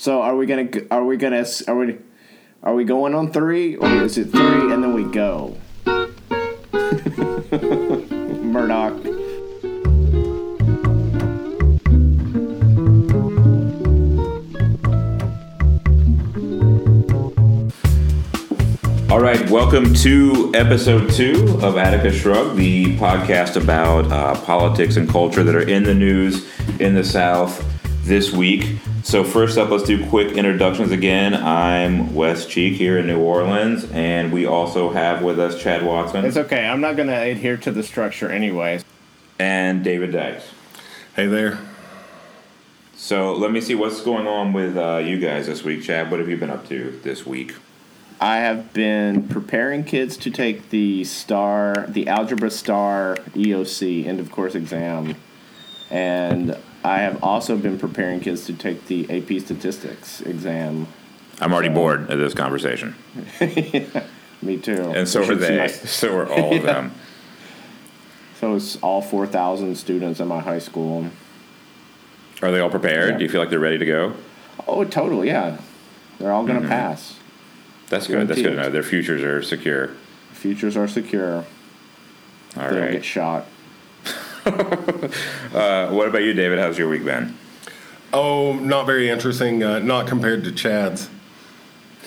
So are we gonna are we gonna are we are we going on three or is it three and then we go? Murdoch. All right, welcome to episode two of Attica Shrug, the podcast about uh, politics and culture that are in the news in the South this week. So, first up, let's do quick introductions again. I'm Wes Cheek here in New Orleans, and we also have with us Chad Watson It's okay. I'm not gonna adhere to the structure anyway. and David Dykes. Hey there. So, let me see what's going on with uh, you guys this week. Chad, what have you been up to this week? I have been preparing kids to take the STAAR, the Algebra STAAR EOC end of course exam, and I have also been preparing kids to take the AP Statistics exam. I'm already bored of this conversation. Me too. And so are they. my- So are all of them. So it's all 4,000 students in my high school. Are they all prepared? Yeah. Do you feel like they're ready to go? Oh, totally, yeah. They're all going to mm-hmm. pass. That's good. That's good to know. Their futures are secure. Futures are secure. All they don't right. get shot. Uh, what about you, David? How's your week been? Oh, not very interesting. Uh, not compared to Chad's.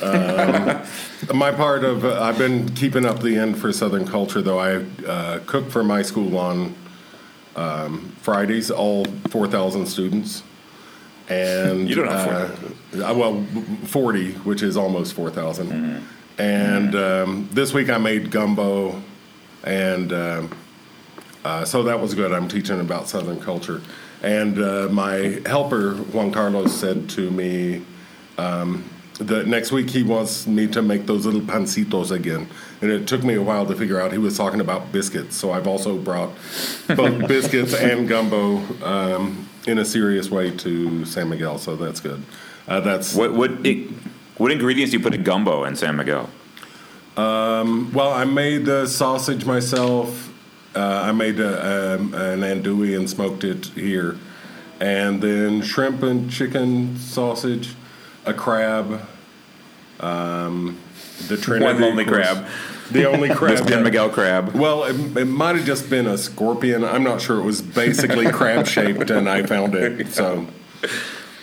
Um, my part of uh, I've been keeping up the end for Southern culture, though. I uh, cook for my school on um, Fridays, all four thousand students, and You don't have uh, uh, well, forty, which is almost four And um, this week I made gumbo, and. Um, Uh, so that was good. I'm teaching about Southern culture. And uh, my helper, Juan Carlos, said to me um, that next week he wants me to make those little pancitos again. And it took me a while to figure out he was talking about biscuits. So I've also brought both biscuits and gumbo um, in a serious way to San Miguel. So that's good. Uh, that's What what it, what ingredients do you put in gumbo in San Miguel? Well, I made the sausage myself. Uh, I made a, um, an andouille and smoked it here, and then shrimp and chicken sausage, a crab, um, the Trinity. One lonely crab. The only crab. The San. Miguel crab. Well, it, it might have just been a scorpion. I'm not sure. It was basically crab shaped, and I found it. So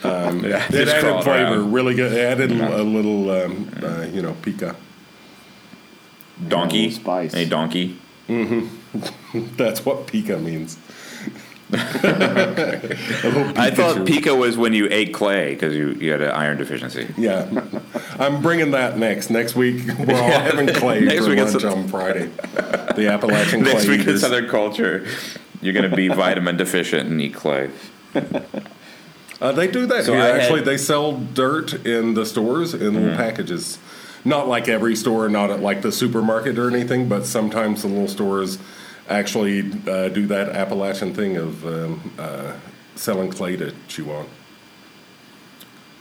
Yeah, it just added flavor, around. really good. It added a little, um, uh, you know, pica. Donkey. Spice. Any donkey? That's what pica means. I thought pica was when you ate clay because you, you had an iron deficiency. Yeah, I'm bringing that next. Next week we're all having clay Next for week lunch on Friday. The Appalachian Next clay week eaters. Southern culture, you're going to be vitamin deficient and eat clay. Uh, they do that So here. I had- Mm-hmm. Actually, they sell dirt in the stores in little packages. Not like every store, not at like the supermarket or anything, but sometimes the little stores actually uh, do that Appalachian thing of um, uh, selling clay to chew on.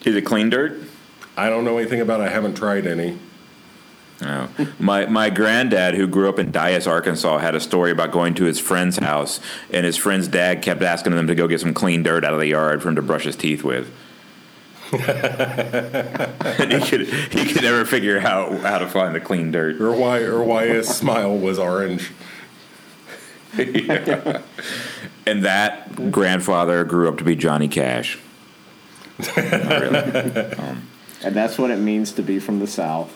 Is it clean dirt? I don't know anything about. it. I haven't tried any. No. My my granddad, who grew up in Dias, Arkansas, had a story about going to his friend's house, and his friend's dad kept asking them to go get some clean dirt out of the yard for him to brush his teeth with. and he could he could never figure out how to find the clean dirt. Or why? Or why his smile was orange. And that grandfather grew up to be Johnny Cash. Not really. Um, and that's what it means to be from the South.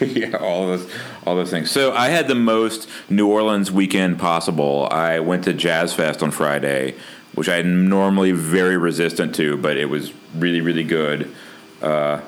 yeah, all those, all those things. So I had the most New Orleans weekend possible. I went to Jazz Fest on Friday, which I'm normally very resistant to, but it was really, really good. Uh,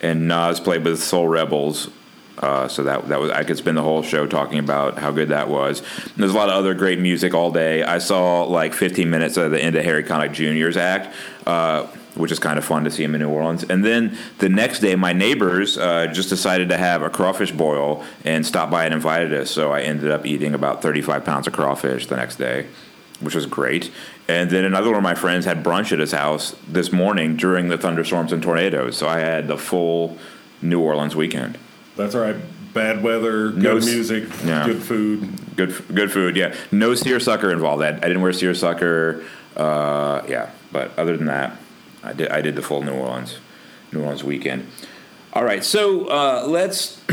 and Nas played with Soul Rebels, uh, so that that was I could spend the whole show talking about how good that was. And there's a lot of other great music all day. I saw like 15 minutes of the end of Harry Connick Jr.'s act. Uh, which is kind of fun to see him in New Orleans. And then the next day, my neighbors uh, just decided to have a crawfish boil and stopped by and invited us. So I ended up eating about 35 pounds of crawfish the next day, which was great. And then another one of my friends had brunch at his house this morning during the thunderstorms and tornadoes. So I had the full New Orleans weekend. That's all right. Bad weather, good No music, yeah. good food. Good, good food. Yeah, no seersucker involved. I, I didn't wear seersucker. Uh, yeah, but other than that, I did. I did the full New Orleans. New Orleans weekend. All right, so uh, let's.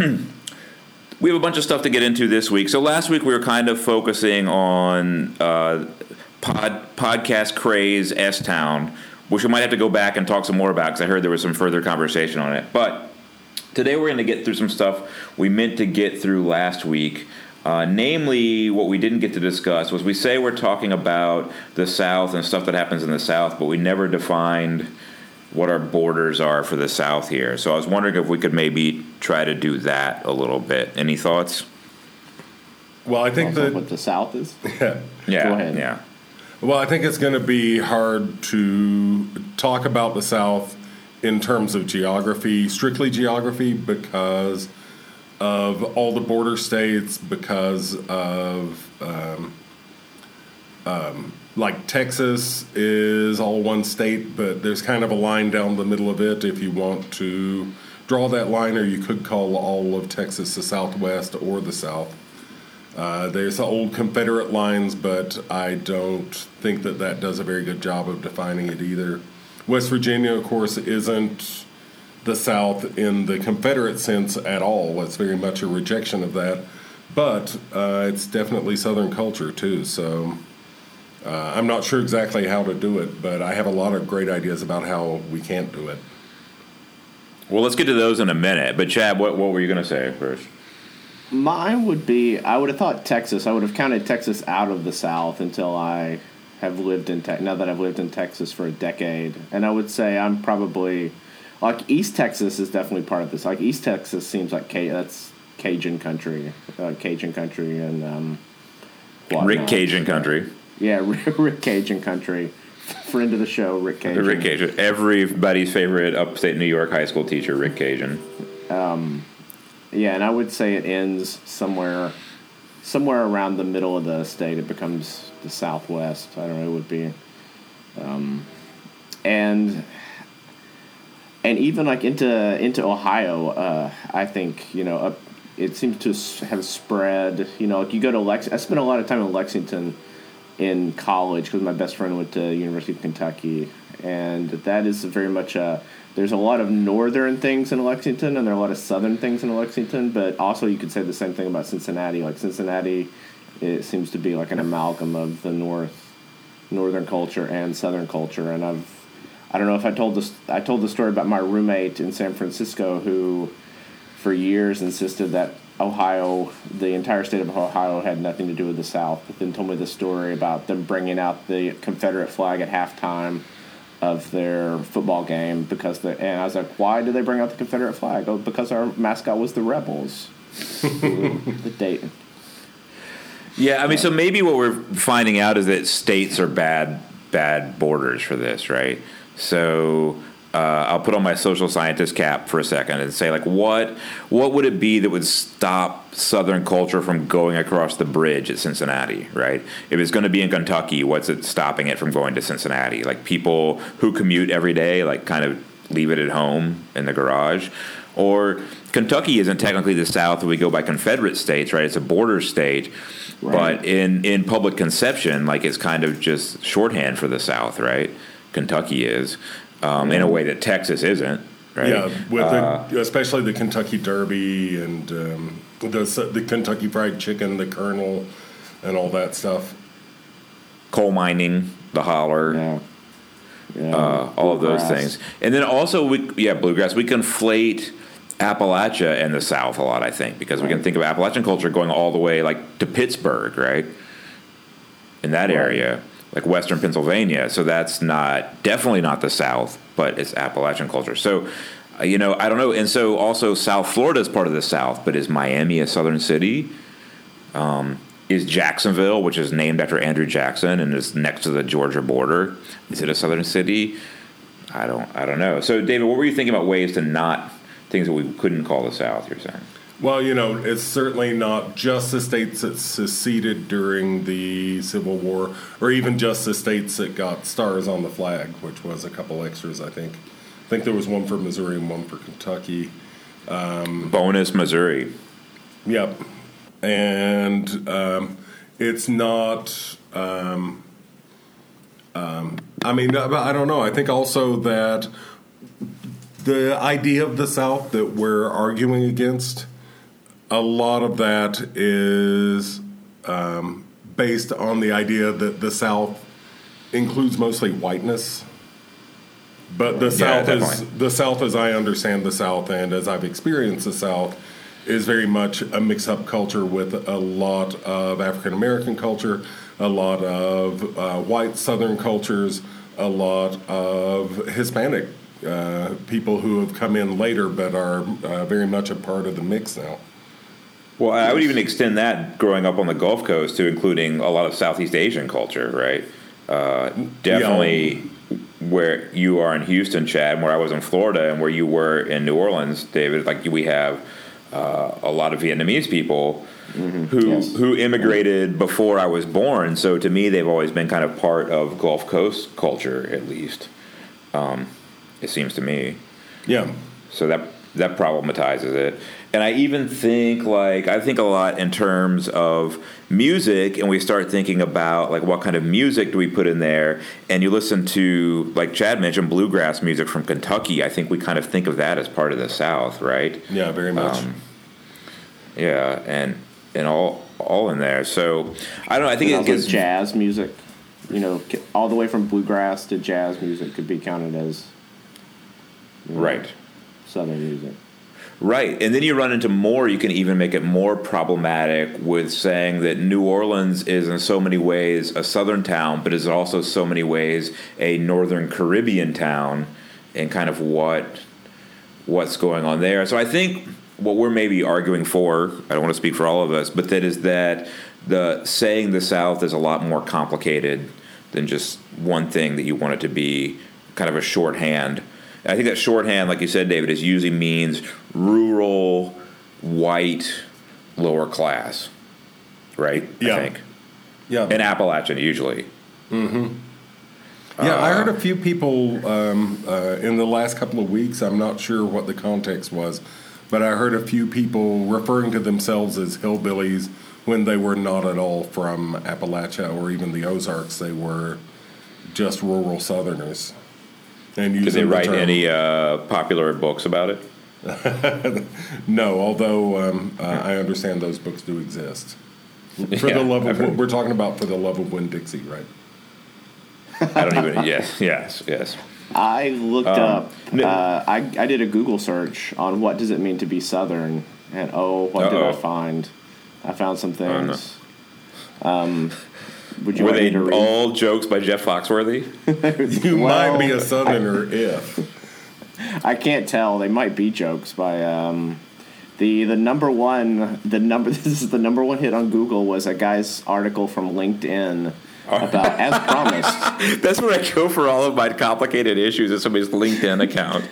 we have a bunch of stuff to get into this week. So last week we were kind of focusing on uh, pod, podcast craze S Town, which we might have to go back and talk some more about because I heard there was some further conversation on it. But today we're going to get through some stuff we meant to get through last week. Uh, namely, what we didn't get to discuss was we say we're talking about the South and stuff that happens in the South, but we never defined what our borders are for the South here. So I was wondering if we could maybe try to do that a little bit. Any thoughts? Well, I think that what the South is. yeah. Yeah, Go ahead. yeah. Well, I think it's going to be hard to talk about the South in terms of geography, strictly geography, because of all the border states, because of um, um, like Texas is all one state, but there's kind of a line down the middle of it if you want to draw that line, or you could call all of Texas the Southwest or the South. Uh, there's the old Confederate lines, but I don't think that that does a very good job of defining it either. West Virginia, of course, isn't the South in the Confederate sense at all. It's very much a rejection of that, but uh, it's definitely Southern culture too. So uh, I'm not sure exactly how to do it, but I have a lot of great ideas about how we can't do it. Well, let's get to those in a minute. But Chad, what what were you going to say first? Mine would be I would have thought Texas. I would have counted Texas out of the South until I have lived in Te- now that I've lived in Texas for a decade, and I would say I'm probably like East Texas is definitely part of this. Like East Texas seems like Ca- that's Cajun country, uh, Cajun country, and um, Rick. Cajun country. Yeah, Rick, Cajun country. Friend of the show, Rick Cajun. Rick Cajun. Everybody's favorite upstate New York high school teacher, Rick Cajun. Yeah, and I would say it ends somewhere, somewhere around the middle of the state. It becomes the Southwest. I don't know. It would be, um, and and even like into into Ohio. Uh, I think you know up. It seems to have spread. You know, like you go to Lex. I spent a lot of time in Lexington in college because my best friend went to University of Kentucky, and that is very much a. There's a lot of northern things in Lexington, and there are a lot of southern things in Lexington. But also, you could say the same thing about Cincinnati. Like Cincinnati, it seems to be like an amalgam of the north, northern culture and southern culture. And I've, I don't know if I told this. I told the story about my roommate in San Francisco who, for years, insisted that Ohio, the entire state of Ohio, had nothing to do with the South. But then told me the story about them bringing out the Confederate flag at halftime of their football game because the and I was like, why did they bring out the Confederate flag? Oh, because our mascot was the Rebels. the date. Yeah, I mean, so maybe what we're finding out is that states are bad, bad borders for this, right? So uh, I'll put on my social scientist cap for a second and say, like, what, what would it be that would stop Southern culture from going across the bridge at Cincinnati, right? If it's going to be in Kentucky, what's it stopping it from going to Cincinnati? Like people who commute every day, like, kind of leave it at home in the garage, or Kentucky isn't technically the South we go by Confederate states, right? It's a border state. Right. But in, in public conception, like it's kind of just shorthand for the South, right? Kentucky is, um, in a way that Texas isn't, right? Yeah, with Uh, the, especially the Kentucky Derby and um, the the Kentucky Fried Chicken, the Colonel, and all that stuff. coal mining, the holler, Yeah. Yeah. uh, all of those things. And then also, we yeah, bluegrass. We conflate Appalachia and the South a lot, I think, because we can think of Appalachian culture going all the way like to Pittsburgh, right? In that Right. area, like Western Pennsylvania. So that's not definitely not the South, but it's Appalachian culture. So. uh, You know, I don't know, and so also South Florida is part of the South, but is Miami a southern city? Um, is Jacksonville, which is named after Andrew Jackson and is next to the Georgia border, is it a southern city? I don't, I don't know. So, David, what were you thinking about ways to not things that we couldn't call the South? You're saying, Well, you know, it's certainly not just the states that seceded during the Civil War, or even just the states that got stars on the flag, which was a couple extras, I think. I think there was one for Missouri and one for Kentucky. bonus Missouri. Yep. And um, it's not. Um, um, I mean, I don't know. I think also that the idea of the South that we're arguing against, a lot of that is um, based on the idea that the South includes mostly whiteness. But the Yeah, South is the South, as I understand the South, and as I've experienced the South, is very much a mix-up culture with a lot of African American culture, a lot of uh, white Southern cultures, a lot of Hispanic uh, people who have come in later but are uh, very much a part of the mix now. Well, I would even extend that growing up on the Gulf Coast to including a lot of Southeast Asian culture, right? Uh, definitely where you are in Houston, Chad, and where I was in Florida, and where you were in New Orleans, David. Like we have uh, a lot of Vietnamese people who Yes. who immigrated before I was born. So to me, they've always been kind of part of Gulf Coast culture, at least. Um, it seems to me. Yeah. So that that problematizes it. And I even think like I think a lot in terms of music and we start thinking about like what kind of music do we put in there and you listen to like Chad mentioned bluegrass music from Kentucky. I think we kind of think of that as part of the South, right? Yeah, very much. Um, Yeah, and and all all in there. So I don't know, I think And it also gets jazz music. You know, all the way from bluegrass to jazz music could be counted as you know, right. Southern music. Right. And then you run into more, you can even make it more problematic with saying that New Orleans is in so many ways a southern town, but is also so many ways a northern Caribbean town and kind of what what's going on there. So I think what we're maybe arguing for, I don't want to speak for all of us, but that is that the saying the South is a lot more complicated than just one thing that you want it to be, kind of a shorthand. I think that shorthand, like you said, David, is usually means rural, white, lower class, right? Yeah. I think. yeah. In Appalachian, usually. Mm-hmm. Yeah, I heard a few people um, uh, in the last couple of weeks. I'm not sure what the context was, but I heard a few people referring to themselves as hillbillies when they were not at all from Appalachia or even the Ozarks. They were just rural Southerners. And Did they write term- any uh, popular books about it? No, although um, uh, I understand those books do exist. For Yeah, the love of heard. we're talking about for the love of Winn-Dixie, right? I don't even. yes, yes, yes. I looked Um, up. no- Uh, I I did a Google search on what does it mean to be Southern, and oh, what did I find? I found some Oh, no. things. Um, would you Were they all jokes by Jeff Foxworthy? You Well, might be a Southerner if. I can't tell. They might be jokes by um, the the number one. The number this is the number one hit on Google was a guy's article from LinkedIn about as promised. That's where I go for all of my complicated issues is somebody's LinkedIn account.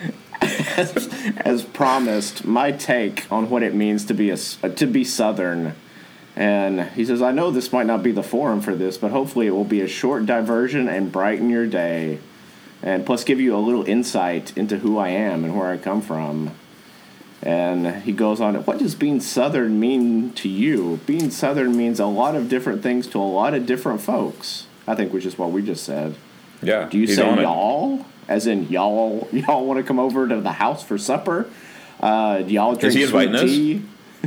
as promised, my take on what it means to be a s- uh, to be Southern. And he says, I know this might not be the forum for this, but hopefully it will be a short diversion and brighten your day. And plus give you a little insight into who I am and where I come from. And he goes on, What does being Southern mean to you? Being Southern means a lot of different things to a lot of different folks. I think, which is what we just said. Yeah. Do you say y'all? As in y'all y'all want to come over to the house for supper? Uh, do y'all drink sweet tea?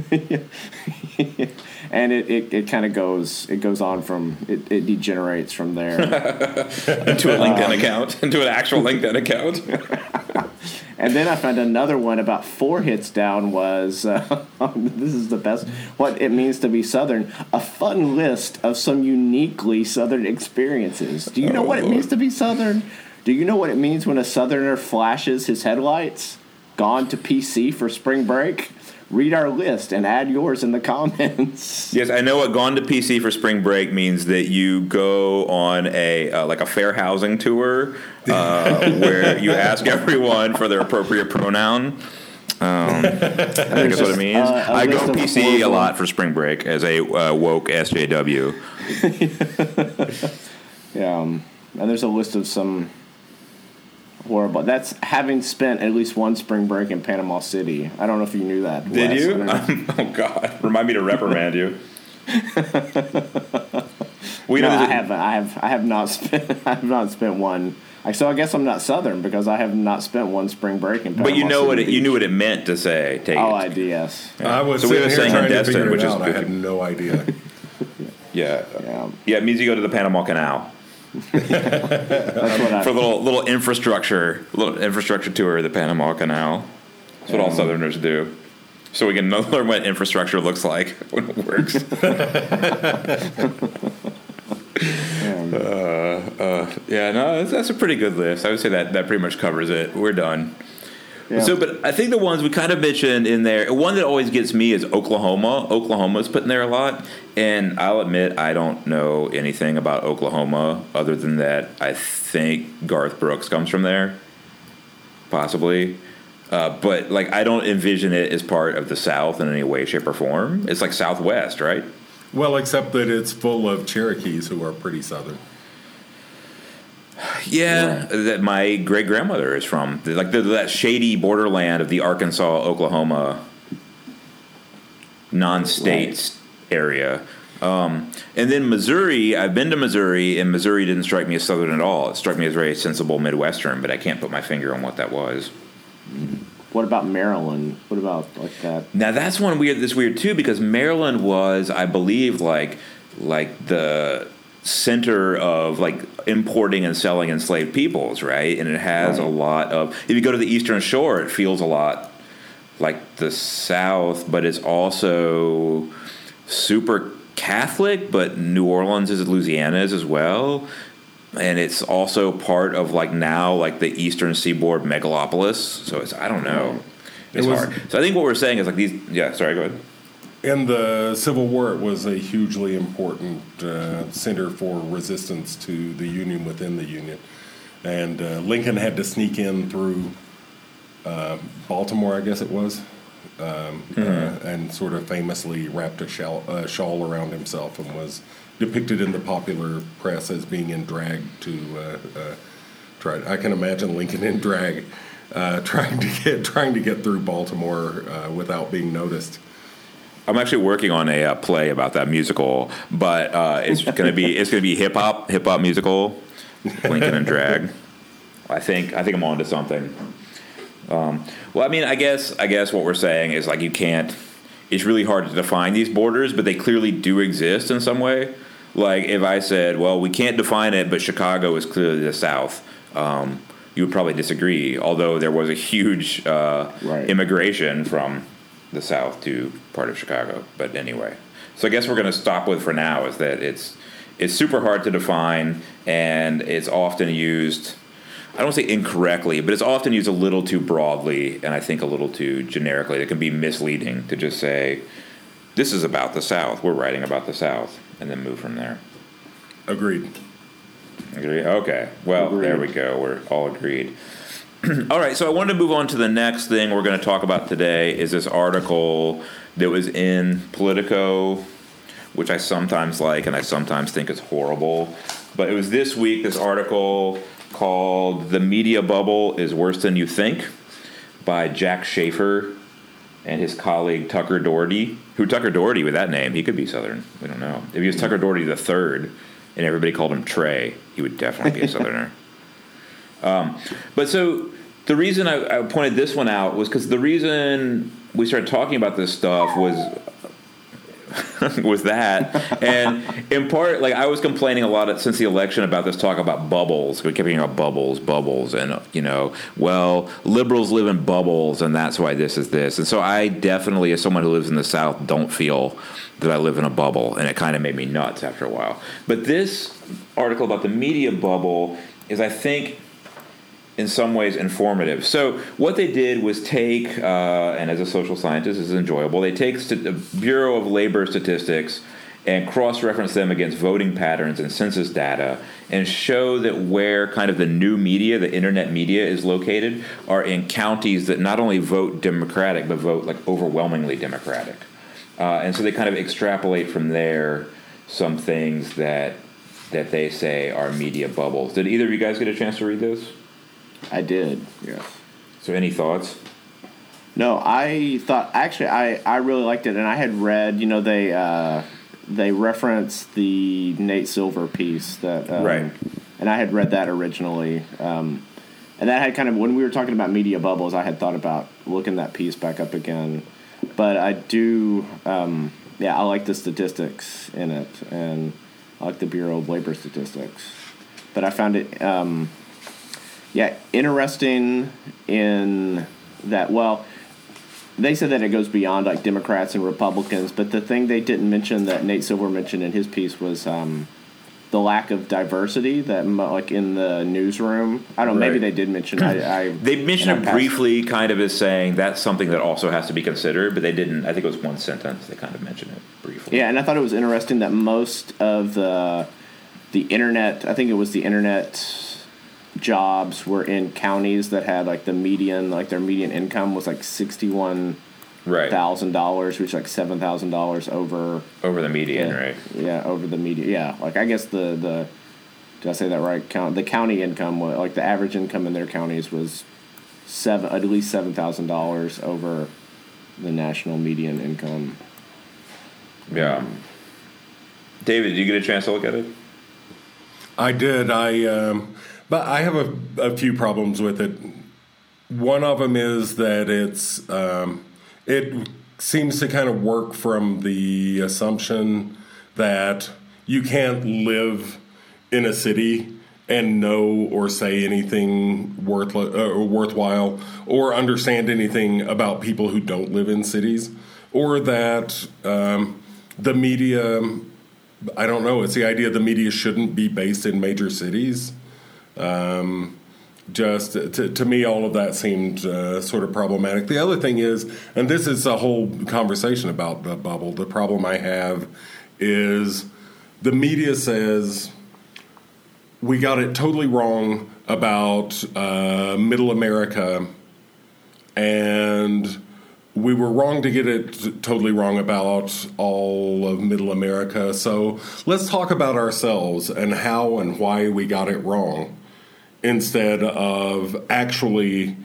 and it, it, it kind of goes it goes on from it, it degenerates from there. into a LinkedIn account, into an actual LinkedIn account. and then I found another one about four hits down was uh, this is the best what it means to be Southern. A fun list of some uniquely Southern experiences. Do you know Oh, what it Lord. means to be Southern? Do you know what it means when a Southerner flashes his headlights? Gone to PC for spring break? Read our list and add yours in the comments. Yes, I know what gone to PC for spring break means that you go on a uh, like a fair housing tour uh, where you ask everyone for their appropriate pronoun. Um, I think that's what it means. uh, a I go PC a lot for spring break as a uh, woke SJW. Yeah, um, and there's a list of some horrible. That's having spent at least one spring break in Panama City. I don't know if you knew that. Did Wes. You? don't oh God! Remind me to reprimand you. we No, know I there's a- have. I have. I have not spent. I have not spent one. I I so I guess I'm not Southern because I have not spent one spring break in. Panama But you know City what it, you knew what it meant to say. Take Oh, it. I do. Yes. I was So we were saying in trying to Destin, which it is out. I had no idea. yeah. Yeah. Yeah, it means you go to the Panama Canal That's what I. for a little little infrastructure, little infrastructure tour of the Panama Canal. That's what all Southerners do. So we can learn what infrastructure looks like when it works. yeah. Uh, uh, yeah, no, that's, that's a pretty good list. I would say that that pretty much covers it. We're done. Yeah. So, but I think the ones we kind of mentioned in there, one that always gets me is Oklahoma. Oklahoma's put in there a lot, and I'll admit I don't know anything about Oklahoma other than that I think Garth Brooks comes from there, possibly. Uh, but like I don't envision it as part of the South in any way, shape, or form. It's like Southwest, right? Well, except that it's full of Cherokees who are pretty southern. Yeah, that my great grandmother is from, like the, that shady borderland of the Arkansas, Oklahoma non-states area. Um, and then Missouri, I've been to Missouri, and Missouri didn't strike me as southern at all. It struck me as very sensible Midwestern, but I can't put my finger on what that was. What about Maryland? What about like that? Now that's one weird. That's weird too because Maryland was, I believe, like like the center of like importing and selling enslaved peoples, right? And it has a lot of. If you go to the Eastern Shore, it feels a lot like the South, but it's also super Catholic. But New Orleans is Louisiana is as well. And it's also part of like now like the Eastern Seaboard megalopolis. So it's I don't know. It's It was- hard. So I think what we're saying is like these. Yeah, sorry. Go ahead. In the Civil War, it was a hugely important uh, center for resistance to the Union within the Union. And uh, Lincoln had to sneak in through uh, Baltimore, I guess it was, um, uh, and sort of famously wrapped a shawl, shawl around himself and was depicted in the popular press as being in drag to uh, uh, try. I can imagine Lincoln in drag. Uh, trying to get trying to get through Baltimore uh, without being noticed. I'm actually working on a uh, play about that musical, but uh, it's gonna be it's gonna be hip hop hip hop musical, Lincoln and Drag. I think I think I'm onto something. Um, well, I mean, I guess I guess what we're saying is like you can't. It's really hard to define these borders, but they clearly do exist in some way. Like if I said, "Well, we can't define it, but Chicago is clearly the South," um, you would probably disagree. Although there was a huge uh, Right. immigration from the South to part of Chicago. But anyway, so I guess we're going to stop with for now is that it's it's super hard to define and it's often used. I don't say incorrectly, but it's often used a little too broadly and I think a little too generically. It can be misleading to just say, "This is about the South. We're writing about the South," and then move from there. Agreed. Agree? Okay. Well, Agreed. there we go. We're all agreed. all right. So I wanted to move on to the next thing we're going to talk about today is this article that was in Politico, which I sometimes like and I sometimes think is horrible. But it was this week, this article called The Media Bubble is Worse Than You Think by Jack Shafer and his colleague Tucker Doherty. Who Tucker Doherty with that name? He could be Southern. We don't know. If he was Tucker Doherty the third, and everybody called him Trey, he would definitely be a Southerner. um, but so the reason I, I pointed this one out was because the reason we started talking about this stuff was was that, and in part, like I was complaining a lot since the election about this talk about bubbles. We kept hearing about bubbles, bubbles, and you know, well, liberals live in bubbles, and that's why this is this. And so I definitely, as someone who lives in the South, don't feel that I live in a bubble, and it kind of made me nuts after a while. But this article about the media bubble is, I think, in some ways informative. So what they did was take, uh, and as a social scientist, this is enjoyable. They take st- the Bureau of Labor Statistics and cross-reference them against voting patterns and census data, and show that where kind of the new media, the internet media, is located, are in counties that not only vote Democratic but vote like overwhelmingly Democratic. Uh, and so they kind of extrapolate from there some things that that they say are media bubbles. Did either of you guys get a chance to read this? I did. Yes. So, any thoughts? No, I thought actually I, I really liked it, and I had read. You know, they uh, they referenced the Nate Silver piece that um, Right. and I had read that originally. Um, and that had kind of when we were talking about media bubbles, I had thought about looking that piece back up again. But I do, um, yeah, I like the statistics in it, and I like the Bureau of Labor statistics. But I found it, um, yeah, interesting in that. Well, they said that it goes beyond like Democrats and Republicans, but the thing they didn't mention that Nate Silver mentioned in his piece was um, the lack of diversity that like in the newsroom. I don't. know, Maybe they did mention. I, I They mentioned it briefly, kind of as saying that's something that also has to be considered, but they didn't. I think it was one sentence. They kind of mentioned it briefly. Yeah, and I thought it was interesting that most of the the internet. I think it was the internet jobs were in counties that had like the median, like their median income was like sixty one right thousand dollars, which is like seven thousand dollars over. over the median, yeah, right? Yeah, over the median. Yeah, like I guess the the did I say that right? Count the county income was like the average income in their counties was seven at least seven thousand dollars over the national median income. Yeah. David, did you get a chance to look at it? I did. I, um, but I have a, a few problems with it. One of them is that it's um, it seems to kind of work from the assumption that you can't live in a city and know or say anything worth, uh, worthwhile or understand anything about people who don't live in cities, or that um, the media I don't know. It's the idea the media shouldn't be based in major cities. Um, just to, to me, all of that seemed uh, sort of problematic. The other thing is, and this is a whole conversation about the bubble. The problem I have is the media says we got it totally wrong about uh, Middle America, and we were wrong to get it totally wrong about all of Middle America. So let's talk about ourselves and how and why we got it wrong instead of actually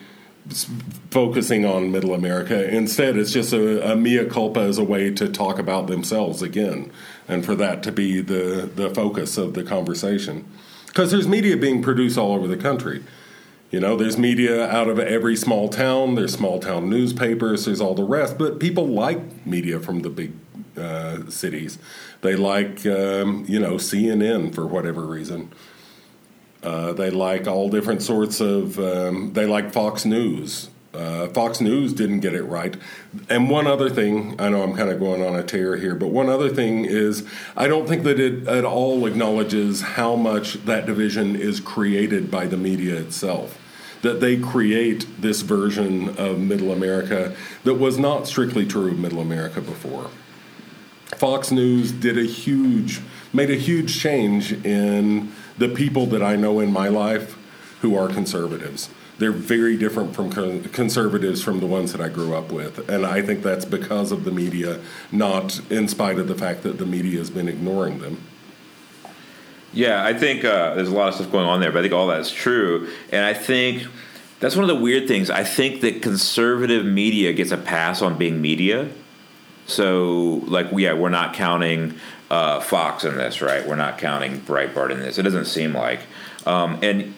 focusing on Middle America. Instead, it's just a, a mea culpa as a way to talk about themselves again, and for that to be the, the focus of the conversation. Because there's media being produced all over the country. You know, there's media out of every small town. There's small town newspapers. There's all the rest. But people like media from the big uh, cities. They like, um, you know, CNN for whatever reason. Uh, they like all different sorts of. Um, they like Fox News. Uh, Fox News didn't get it right. And one other thing, I know I'm kind of going on a tear here, but one other thing is I don't think that it at all acknowledges how much that division is created by the media itself. That they create this version of Middle America that was not strictly true of Middle America before. Fox News did a huge, made a huge change in the people that I know in my life who are conservatives. They're very different from conservatives from the ones that I grew up with. And I think that's because of the media, not in spite of the fact that the media has been ignoring them. Yeah, I think uh, there's a lot of stuff going on there, but I think all that's true. And I think that's one of the weird things. I think that conservative media gets a pass on being media. So, like, yeah, we're not counting uh, Fox in this, right? We're not counting Breitbart in this. It doesn't seem like. Um, and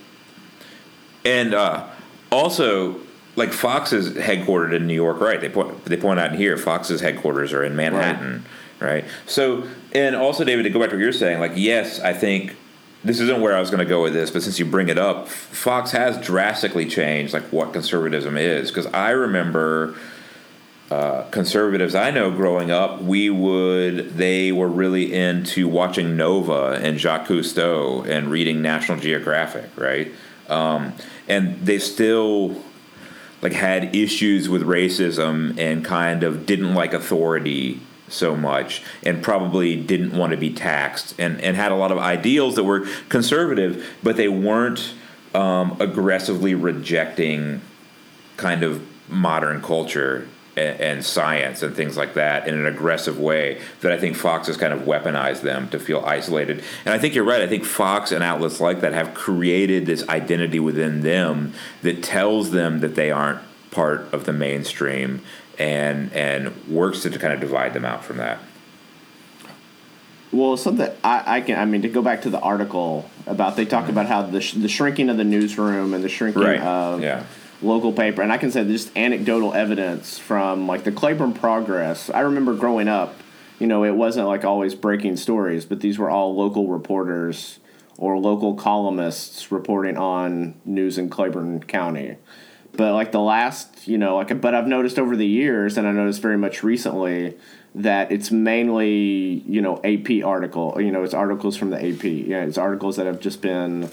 and uh, also, like Fox is headquartered in New York, right? They point they point out in here, Fox's headquarters are in Manhattan, right? So, and also, David, to go back to what you're saying, like, yes, I think this isn't where I was going to go with this, but since you bring it up, Fox has drastically changed like what conservatism is because I remember uh, conservatives I know growing up, we would they were really into watching Nova and Jacques Cousteau and reading National Geographic, right? Um, and they still like had issues with racism and kind of didn't like authority so much and probably didn't want to be taxed and, and had a lot of ideals that were conservative, but they weren't um, aggressively rejecting kind of modern culture and, and science and things like that in an aggressive way that I think Fox has kind of weaponized them to feel isolated. And I think you're right. I think Fox and outlets like that have created this identity within them that tells them that they aren't part of the mainstream and and works to kind of divide them out from that. Well, something I, I can. I mean, to go back to the article about they talk mm-hmm. about how the sh- the shrinking of the newsroom and the shrinking Right. of Yeah. Local paper, and I can say just anecdotal evidence from like the Claiborne Progress. I remember growing up, you know, it wasn't like always breaking stories, but these were all local reporters or local columnists reporting on news in Claiborne County. But like the last, you know, like but I've noticed over the years, and I noticed very much recently that it's mainly you know AP article. You know, it's articles from the AP. Yeah, it's articles that have just been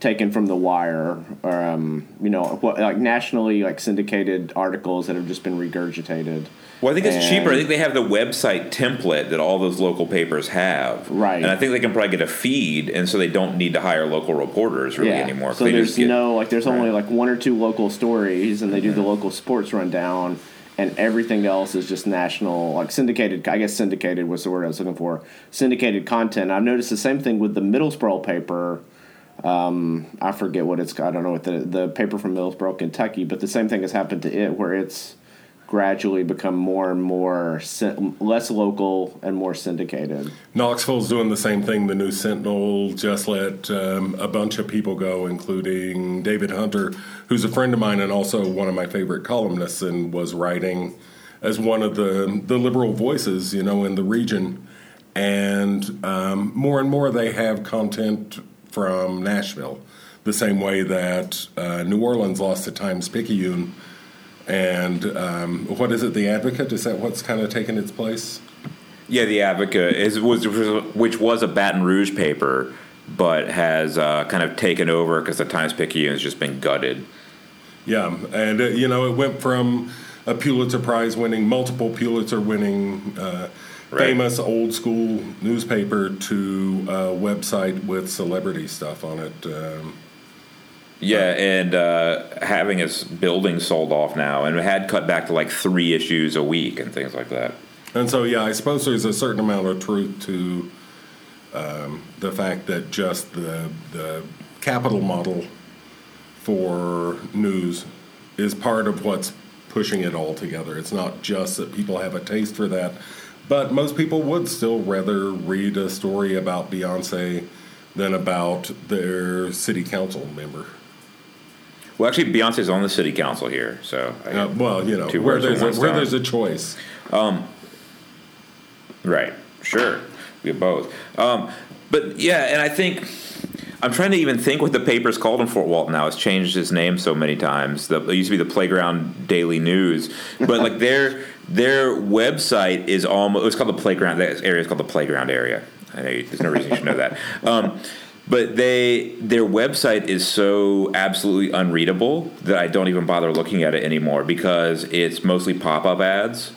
taken from the wire or um, you know what like nationally like syndicated articles that have just been regurgitated Well, I think it's And- cheaper. I think they have the website template that all those local papers have. Right. And I think they can probably get a feed, and so they don't need to hire local reporters really anymore. so there's get- no like there's only Right. like one or two local stories and they do the local sports rundown and everything else is just national like syndicated i guess syndicated was the word i was looking for syndicated content i've noticed the same thing with the middlesboro paper um, I forget what it's. Called I don't know what the the paper from Middlesboro, Kentucky, but the same thing has happened to it, where it's gradually become more and more less local and more syndicated. Knoxville's doing the same thing. The News Sentinel just let um, a bunch of people go, including David Hunter, who's a friend of mine and also one of my favorite columnists, and was writing as one of the the liberal voices, you know, in the region. And um, more and more, they have content from Nashville, the same way that uh, New Orleans lost to Times Picayune. And um, what is it, The Advocate? Is that what's kind of taken its place? Yeah, the Advocate is was which was a Baton Rouge paper, but has uh, kind of taken over because the Times Picayune has just been gutted. Yeah, and uh, you know, it went from a Pulitzer Prize winning, multiple Pulitzer winning, uh, Right. famous old school newspaper to a website with celebrity stuff on it. Um, Yeah, and uh, having its building sold off now, and it had cut back to like three issues a week and things like that. and so, yeah, I suppose there's a certain amount of truth to um, the fact that just the the capital model for news is part of what's pushing it all together. It's not just that people have a taste for that, but most people would still rather read a story about Beyonce than about their city council member. Well, actually, Beyonce's on the city council here, so I Uh, well, you know, where there's, a, where there's a choice. Right. Sure. We have both. Um, but yeah, and I think I'm trying to even think what the paper's called in Fort Walton now. It's changed its name so many times. The, it used to be the Playground Daily News, but like their their website is almost it's called the Playground. That area is called the Playground area. I know you, there's no reason you should know that. Um, but they their website is so absolutely unreadable that I don't even bother looking at it anymore because it's mostly pop up ads.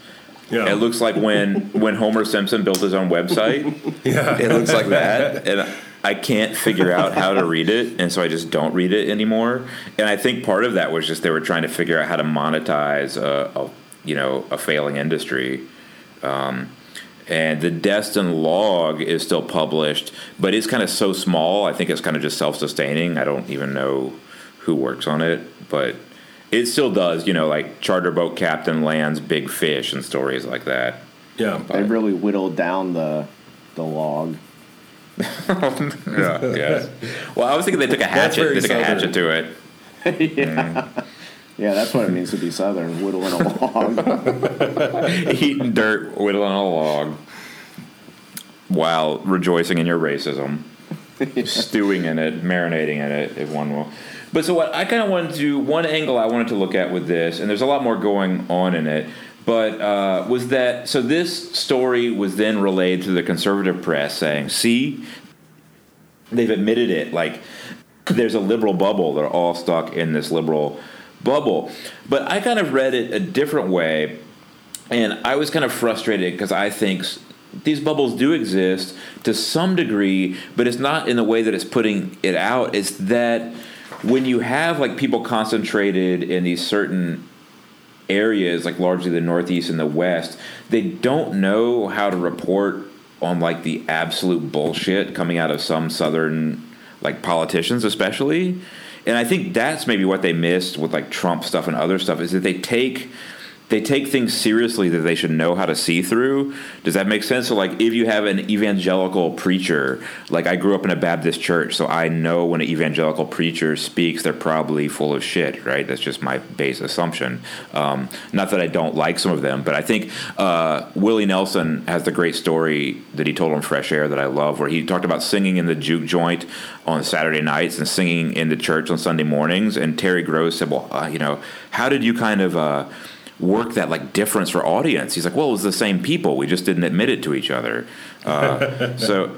Yeah. It looks like when when Homer Simpson built his own website. Yeah. It looks like that, and I can't figure out how to read it, and so I just don't read it anymore. And I think part of that was just they were trying to figure out how to monetize a, a you know a failing industry. Um, and the Destin log is still published, but it's kind of so small. I think it's kind of just self-sustaining. I don't even know who works on it, but it still does. You know, like charter boat captain lands big fish and stories like that. Yeah. They really whittled down the the log. Yeah, yeah. Well, I was thinking they took a hatchet. They took a hatchet to it. yeah. Yeah, that's what it means to be southern, whittling a log. Eating dirt, whittling a log, while rejoicing in your racism, stewing in it, marinating in it, if one will. But so what I kind of wanted to do one angle I wanted to look at with this, and there's a lot more going on in it. But uh, was that so? This story was then relayed to the conservative press, saying, "See, they've admitted it. Like there's a liberal bubble. They're all stuck in this liberal bubble." But I kind of read it a different way, and I was kind of frustrated because I think these bubbles do exist to some degree, but it's not in the way that it's putting it out. It's that when you have like people concentrated in these certain areas, like largely the Northeast and the West, they don't know how to report on like the absolute bullshit coming out of some Southern like politicians, especially. And I think that's maybe what they missed with like Trump stuff and other stuff is that they take they take things seriously that they should know how to see through. Does that make sense? So, like, if you have an evangelical preacher, like I grew up in a Baptist church, so I know when an evangelical preacher speaks, they're probably full of shit, right? That's just my base assumption. Um, not that I don't like some of them, but I think uh, Willie Nelson has the great story that he told on Fresh Air that I love, where he talked about singing in the juke joint on Saturday nights and singing in the church on Sunday mornings. And Terry Gross said, "Well, uh, you know, how did you kind of?" Uh, work that like difference for audience. He's like, well, it was the same people. We just didn't admit it to each other. Uh, so,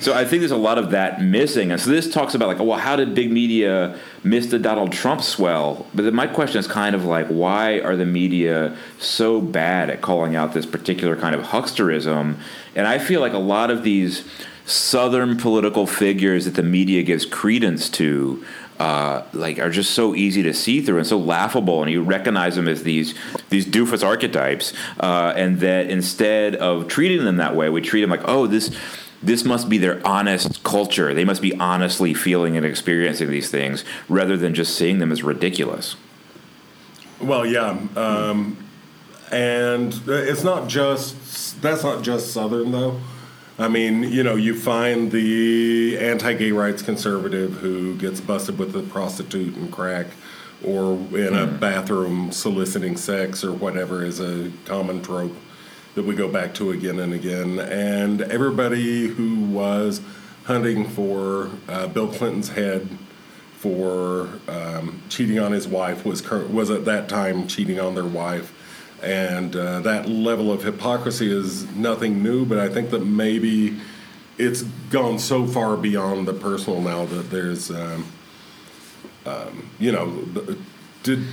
so I think there's a lot of that missing. And so this talks about like, well, how did big media miss the Donald Trump swell? But then my question is kind of like, why are the media so bad at calling out this particular kind of hucksterism? And I feel like a lot of these southern political figures that the media gives credence to uh, like are just so easy to see through and so laughable, and you recognize them as these these doofus archetypes, uh, and that instead of treating them that way, we treat them like, oh, this this must be their honest culture. They must be honestly feeling and experiencing these things, rather than just seeing them as ridiculous. Well, yeah, um, and it's not just that's not just Southern though. I mean, you know, you find the anti-gay rights conservative who gets busted with a prostitute and crack, or in a hmm. bathroom soliciting sex or whatever is a common trope that we go back to again and again. And everybody who was hunting for uh, Bill Clinton's head for um, cheating on his wife was cur- was at that time cheating on their wife and uh, that level of hypocrisy is nothing new, but I think that maybe it's gone so far beyond the personal now that there's, um, um, you know, did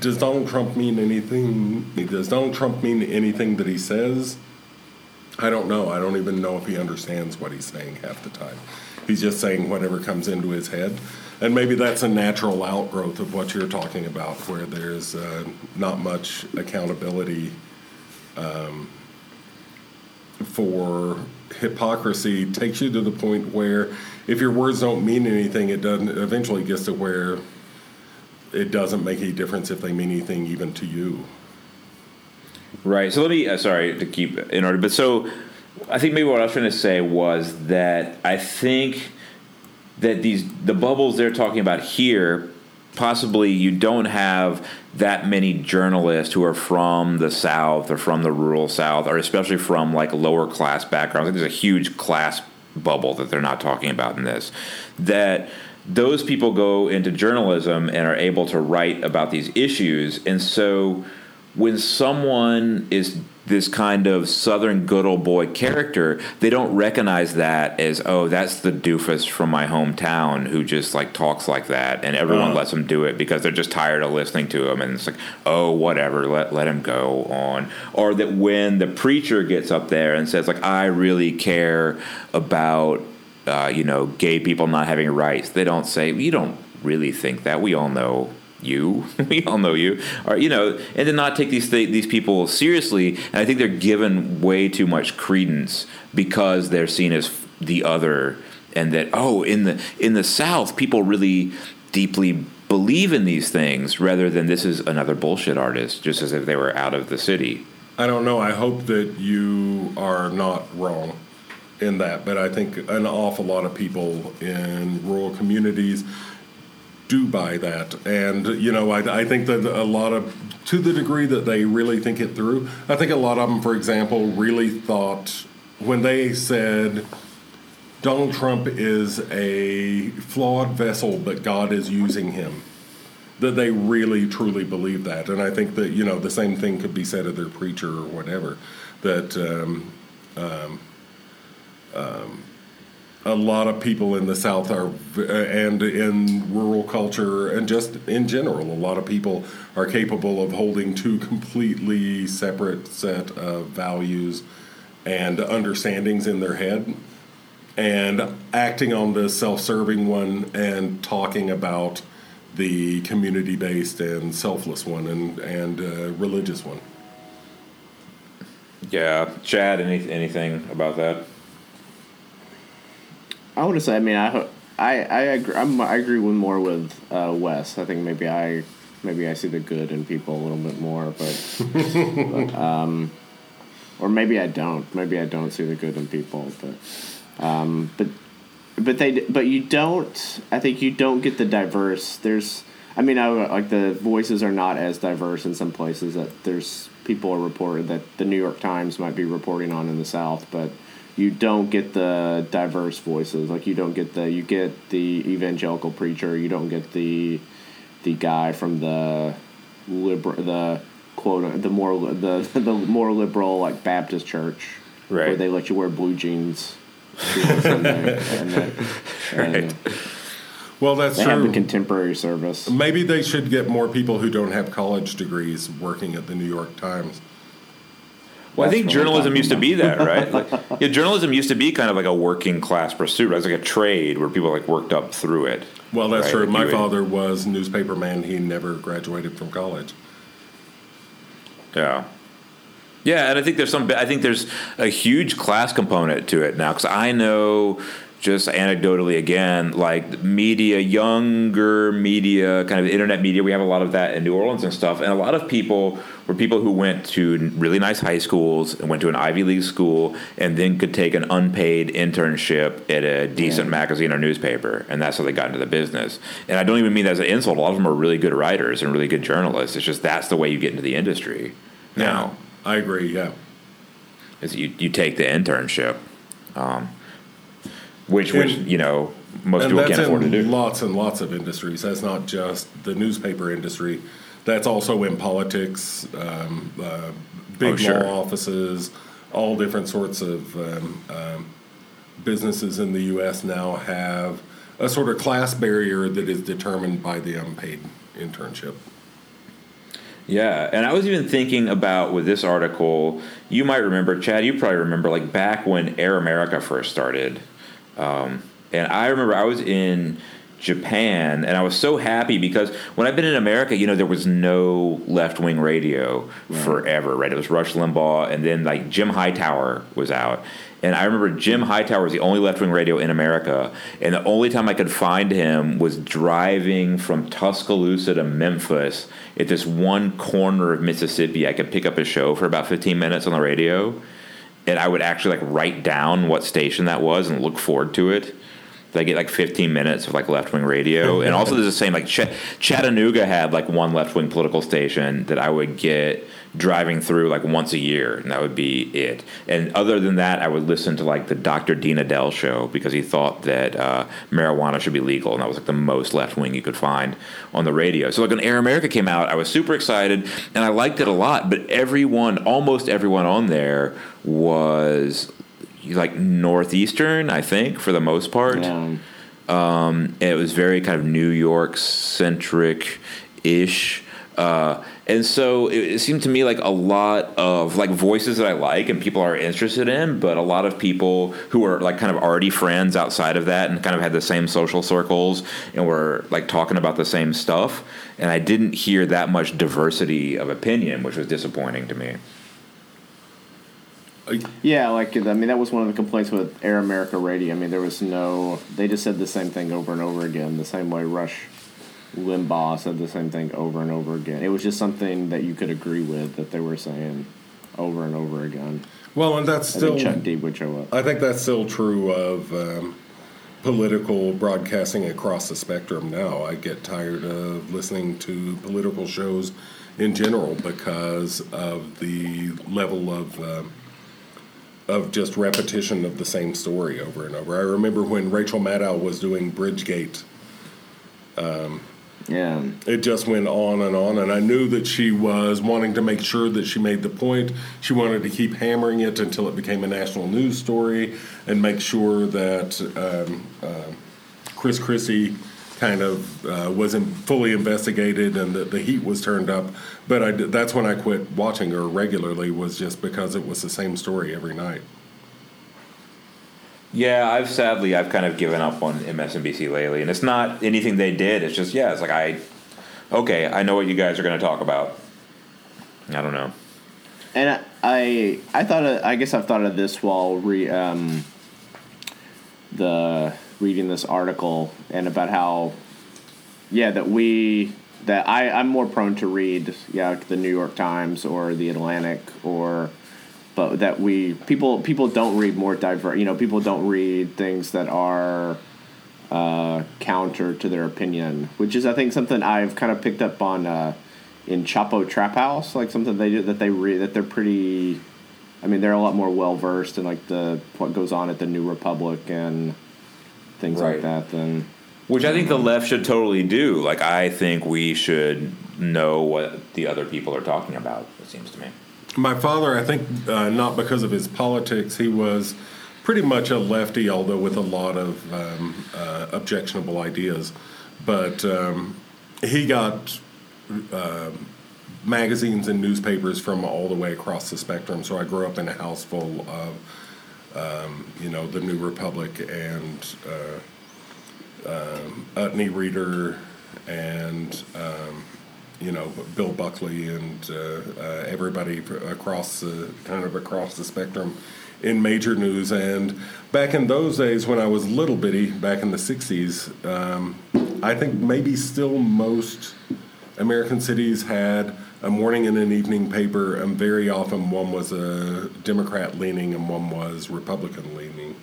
does Donald Trump mean anything? Does Donald Trump mean anything that he says? I don't know. I don't even know if he understands what he's saying half the time. He's just saying whatever comes into his head and maybe that's a natural outgrowth of what you're talking about, where there's uh, not much accountability um, for hypocrisy. Takes you to the point where if your words don't mean anything, it doesn't. Eventually, gets to where it doesn't make any difference if they mean anything, even to you. Right. So let me. Uh, sorry to keep in order, but so I think maybe what I was trying to say was that I think that these the bubbles they're talking about here possibly you don't have that many journalists who are from the south or from the rural south or especially from like lower class backgrounds. There's a huge class bubble that they're not talking about in this. That those people go into journalism and are able to write about these issues. And so when someone is this kind of southern good old boy character, they don't recognize that as oh that's the doofus from my hometown who just like talks like that, and everyone uh. lets him do it because they're just tired of listening to him, and it's like oh whatever, let let him go on. Or that when the preacher gets up there and says like I really care about uh, you know gay people not having rights, they don't say you don't really think that. We all know you we all know you or you know and to not take these th- these people seriously and i think they're given way too much credence because they're seen as the other and that oh in the in the south people really deeply believe in these things rather than this is another bullshit artist just as if they were out of the city. I don't know. I hope that you are not wrong in that but i think an awful lot of people in rural communities do buy that. And, you know, I, I think that a lot of, to the degree that they really think it through, I think a lot of them, for example, really thought when they said, Donald Trump is a flawed vessel, but God is using him. That they really truly believe that, and I think that you know the same thing could be said of their preacher or whatever. That um, um, um, a lot of people in the South are, and in rural culture, and just in general, a lot of people are capable of holding two completely separate set of values and understandings in their head, and acting on the self-serving one and talking about the community-based and selfless one and and uh, religious one. Yeah, Chad. Any anything about that? I want to say, I mean, I I I agree, I'm, i agree with more with uh, Wes. I think maybe I maybe I see the good in people a little bit more, but, but um, or maybe I don't. Maybe I don't see the good in people, but um, but but they but you don't. I think you don't get the diverse. There's. I mean, I like the voices are not as diverse in some places that there's people are reported that the New York Times might be reporting on in the South, but you don't get the diverse voices. Like you don't get the you get the evangelical preacher. You don't get the the guy from the liberal the quote the more the the more liberal like Baptist church Right. where they let you wear blue jeans. and and Right. Well, that's they have true. the contemporary service. Maybe they should get more people who don't have college degrees working at the New York Times. Well, I think journalism talking used to be that, right? Like, yeah, journalism used to be kind of like a working class pursuit. It was like a trade where people like worked up through it. Well, that's Right, true. like My you would- father was a newspaper man. He never graduated from college. Yeah. Yeah, and I think there's some. I think there's a huge class component to it now because I know, just anecdotally again, like media, younger media, kind of internet media. We have a lot of that in New Orleans and stuff, and a lot of people were people who went to really nice high schools and went to an Ivy League school, and then could take an unpaid internship at a decent Yeah. magazine or newspaper, and that's how they got into the business. And I don't even mean that as an insult. A lot of them are really good writers and really good journalists. It's just that's the way you get into the industry now I agree. Yeah. is you, you take the internship, um, which which And- you know most people can't afford to do. lots and lots of industries. That's not just the newspaper industry. That's also in politics, um, uh, big Oh, sure. law offices, all different sorts of um, um, businesses in the U.S. now have a sort of class barrier that is determined by the unpaid internship. Yeah, and I was even thinking about with this article. You might remember, Chad. You probably remember, like back when Air America first started. Um, and I remember I was in Japan, and I was so happy because when I've been in America, you know, there was no left wing radio forever, right? It was Rush Limbaugh, and then like Jim Hightower was out. And I remember Jim Hightower was the only left wing radio in America, and the only time I could find him was driving from Tuscaloosa to Memphis at this one corner of Mississippi. I could pick up a show for about 15 minutes on the radio, and I would actually like write down what station that was and look forward to it. I get like 15 minutes of like left wing radio, and also there's the same like Ch- Chattanooga had like one left wing political station that I would get driving through like once a year, and that would be it. And other than that, I would listen to like the Dr. Dean Edell show because he thought that uh, marijuana should be legal, and that was like the most left wing you could find on the radio. So like when Air America came out, I was super excited, and I liked it a lot. But everyone, almost everyone on there was like northeastern, I think, for the most part. Yeah. Um, it was very kind of New York centric ish. Uh, and so it, it seemed to me like a lot of like voices that I like and people are interested in, but a lot of people who are like kind of already friends outside of that and kind of had the same social circles and were like talking about the same stuff. And I didn't hear that much diversity of opinion, which was disappointing to me. Yeah, like I mean, that was one of the complaints with Air America Radio. I mean, there was no. They just said the same thing over and over again, the same way Rush Limbaugh said the same thing over and over again. It was just something that you could agree with that they were saying over and over again. Well, and that's still. Chuck D would show up. I think that's still true of um, political broadcasting across the spectrum now. I get tired of listening to political shows in general because of the level of um, of just repetition of the same story over and over. I remember when Rachel Maddow was doing Bridgegate Yeah. it just went on and on and i knew that she was wanting to make sure that she made the point. She wanted to keep hammering it until it became a national news story and make sure that um, uh, chris christie kind of uh, wasn't fully investigated and that the heat was turned up. But I, that's when i quit watching her regularly was just because it was the same story every night Yeah, I've sadly I've kind of given up on MSNBC lately, and it's not anything they did. It's just yeah, it's like I, okay, I know what you guys are going to talk about. I don't know. And I, I, thought, of, I guess I've thought of this while re, um, the reading this article and about how, yeah, that we that I I'm more prone to read yeah the New York Times or the Atlantic or but that we people people don't read more diverse you know people don't read things that are uh, counter to their opinion which is I think something I've kind of picked up on uh, in Chapo Trap House like something they do that they read that they're pretty I mean they're a lot more well versed in like the what goes on at the New Republic and things Right. like that than Which I think the left should totally do. Like, I think we should know what the other people are talking about, it seems to me. My father, I think, uh, not because of his politics, he was pretty much a lefty, although with a lot of um, uh, objectionable ideas. But um, he got uh, magazines and newspapers from all the way across the spectrum. So I grew up in a house full of, um, you know, the New Republic and uh, um, Utne Reader and um, you know Bill Buckley and uh, uh, everybody across the kind of across the spectrum in major news. And back in those days, when I was little bitty, back in the '60s, um, I think maybe still most American cities had a morning and an evening paper, and very often one was a Democrat leaning and one was Republican leaning.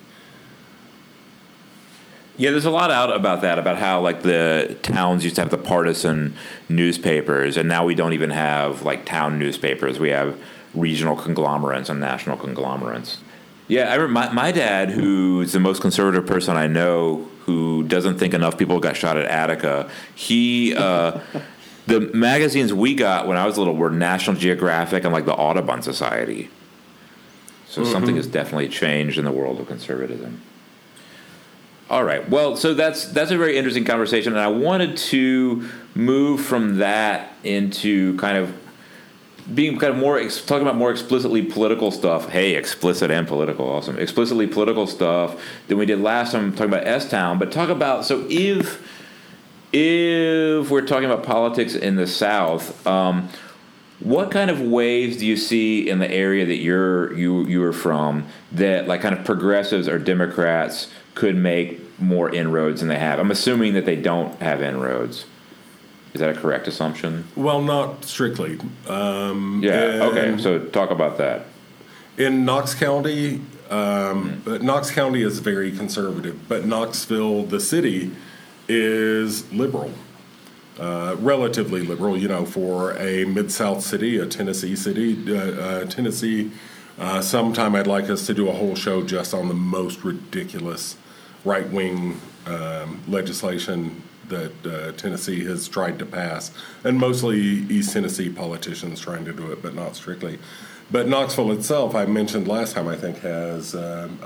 Yeah, there's a lot out about that, about how like the towns used to have the partisan newspapers, and now we don't even have like town newspapers. We have regional conglomerates and national conglomerates. Yeah, I remember my, my dad, who's the most conservative person I know, who doesn't think enough people got shot at Attica. He, uh, the magazines we got when I was little were National Geographic and like the Audubon Society. So something has definitely changed in the world of conservatism. All right. Well, so that's that's a very interesting conversation, and I wanted to move from that into kind of being kind of more talking about more explicitly political stuff. Hey, explicit and political, awesome. Explicitly political stuff than we did last time talking about S Town, but talk about so if if we're talking about politics in the South. Um, what kind of waves do you see in the area that you're you you are from that like kind of progressives or Democrats could make more inroads than they have? I'm assuming that they don't have inroads. Is that a correct assumption? Well, not strictly. Um, Yeah. Okay. So talk about that. In Knox County, um, but Knox County is very conservative, but Knoxville, the city, is liberal, uh, relatively liberal. You know, for a mid South city, a Tennessee city, uh, uh, Tennessee. Uh, sometime I'd like us to do a whole show just on the most ridiculous right wing um, legislation that uh, Tennessee has tried to pass, and mostly East Tennessee politicians trying to do it, but not strictly. But Knoxville itself, I mentioned last time, I think has um,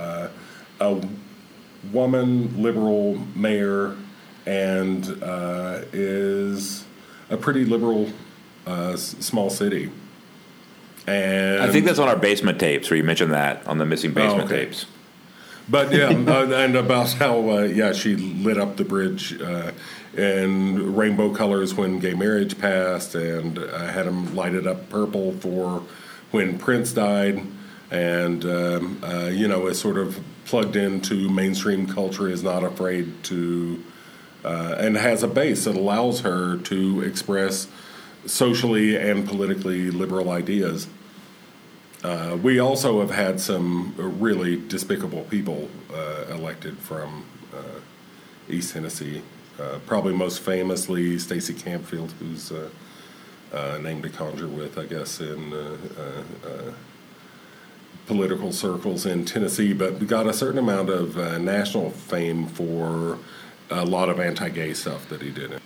a woman liberal mayor and uh, is a pretty liberal uh, s- small city. And I think that's on our basement tapes where you mentioned that on the missing basement okay. tapes. But yeah, uh, and about how uh, yeah she lit up the bridge uh, in rainbow colors when gay marriage passed, and uh, had them lighted up purple for when Prince died, and um, uh, you know is sort of plugged into mainstream culture, is not afraid to, uh, and has a base that allows her to express socially and politically liberal ideas. Uh, we also have had some really despicable people uh, elected from uh, East Tennessee. Uh, probably most famously, Stacey Campfield, who's uh, named to conjure with, I guess, in political circles in Tennessee, but got a certain amount of national fame for a lot of anti-gay stuff that he did.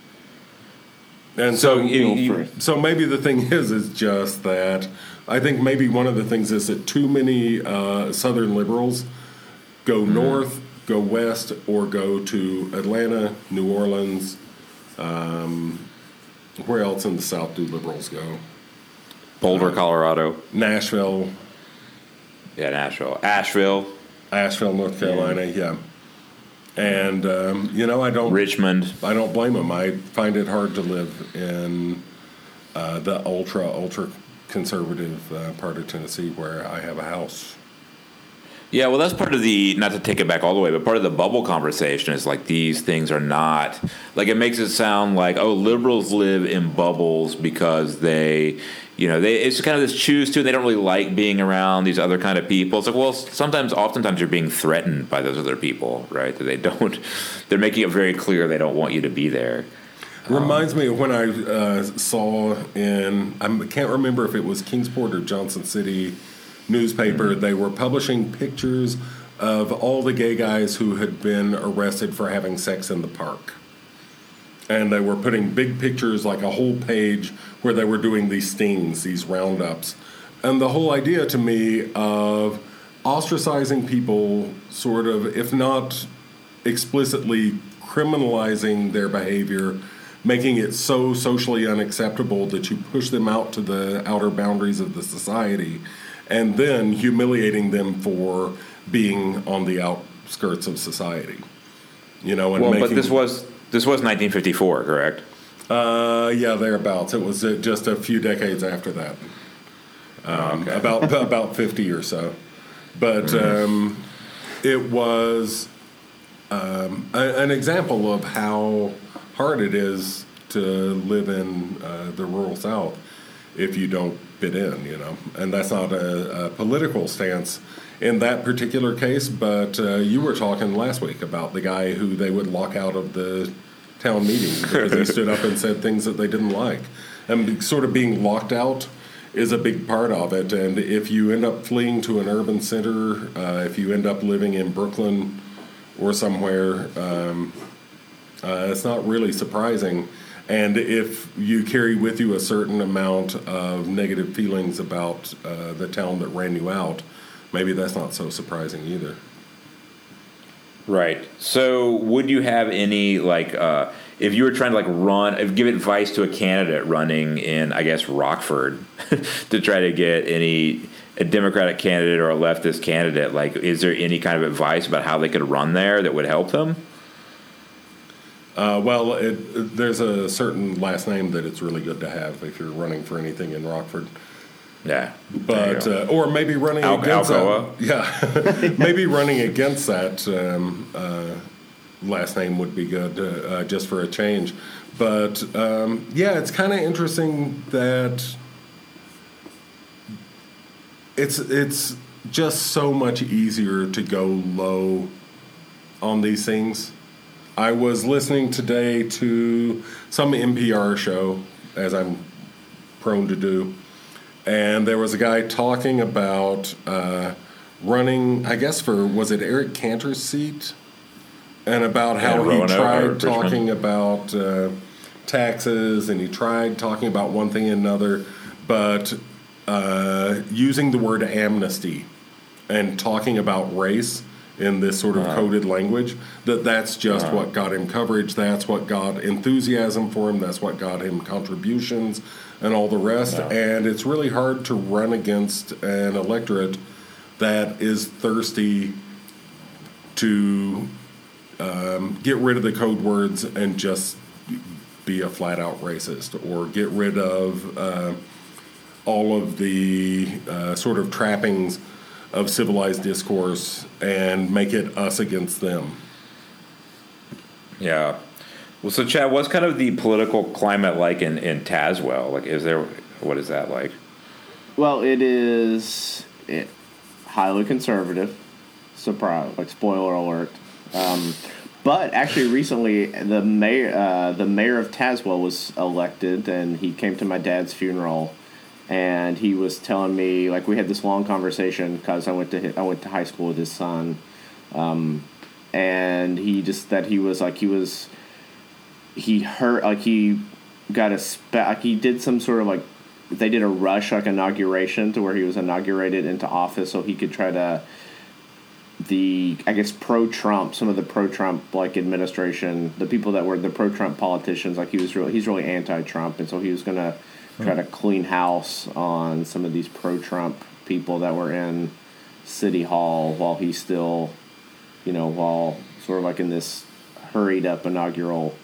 And So so, you- you- so maybe the thing is, is just that I think maybe one of the things is that too many uh, Southern liberals go north, go west, or go to Atlanta, New Orleans. Um, where else in the South do liberals go? Boulder, Colorado. Nashville, Yeah, Nashville. Asheville, Asheville, North Carolina. Yeah, and um, you know I don't Richmond. I don't blame them. I find it hard to live in uh, the ultra ultra conservative uh, part of Tennessee where I have a house. Yeah, well, that's part of the not to take it back all the way, but part of the bubble conversation is like these things are not like it makes it sound like oh liberals live in bubbles because they you know they it's kind of this choose to and they don't really like being around these other kind of people. It's like well sometimes oftentimes you're being threatened by those other people, right? That they don't they're making it very clear they don't want you to be there. Reminds me of when I uh, saw in I can't remember if it was Kingsport or Johnson City newspaper. Mm-hmm. They were publishing pictures of all the gay guys who had been arrested for having sex in the park. And they were putting big pictures, like a whole page, where they were doing these stings, these roundups. And the whole idea to me of ostracizing people, sort of, if not explicitly criminalizing their behavior, making it so socially unacceptable that you push them out to the outer boundaries of the society and then humiliating them for being on the outskirts of society. You know, and well, making, but this was this was 1954, correct? Uh, yeah, thereabouts. It was uh, just a few decades after that, um, okay. about about 50 or so. But mm-hmm. um, it was um, a, an example of how hard it is to live in uh, the rural South if you don't fit in, you know. And that's not a, a political stance in that particular case, but uh, you were talking last week about the guy who they would lock out of the town meeting because they stood up and said things that they didn't like. And sort of being locked out is a big part of it. And if you end up fleeing to an urban center, uh, if you end up living in Brooklyn or somewhere, um, uh, it's not really surprising and if you carry with you a certain amount of negative feelings about uh, the town that ran you out, maybe that's not so surprising either. Right. So, would you have any like uh, if you were trying to like run, give advice to a candidate running in, I guess Rockford, to try to get any a Democratic candidate or a leftist candidate? Like, is there any kind of advice about how they could run there that would help them? Uh, well, it, there's a certain last name that it's really good to have if you're running for anything in Rockford. Yeah, but uh, or maybe running Al- against Alcoa. that. Yeah, maybe running against that um, uh, last name would be good uh, uh, just for a change. But um, yeah, it's kind of interesting that it's it's just so much easier to go low on these things I was listening today to some NPR show, as I'm prone to do, and there was a guy talking about uh, running, I guess, for, was it Eric Cantor's seat? And about how he tried talking about uh, taxes and he tried talking about one thing and another, but uh, using the word amnesty and talking about race in this sort of uh-huh. coded language that that's just uh-huh. what got him coverage that's what got enthusiasm for him that's what got him contributions and all the rest and it's really hard to run against an electorate that is thirsty to um, get rid of the code words and just be a flat out racist or get rid of uh, all of the uh, sort of trappings of civilized discourse and make it us against them. Yeah. Well, so Chad, what's kind of the political climate like in, in Tazewell? Like, is there, what is that like? Well, it is it, highly conservative. Surprise! Like spoiler alert. Um, but actually, recently the mayor, uh, the mayor of Tazewell was elected, and he came to my dad's funeral and he was telling me like we had this long conversation because I went to I went to high school with his son, um, and he just that he was like he was he hurt like he got a spe- like he did some sort of like they did a rush like inauguration to where he was inaugurated into office so he could try to the I guess pro Trump some of the pro Trump like administration the people that were the pro Trump politicians like he was really he's really anti Trump and so he was gonna try to clean house on some of these pro Trump people that were in City Hall while he's still, you know, while sort of like in this hurried up inaugural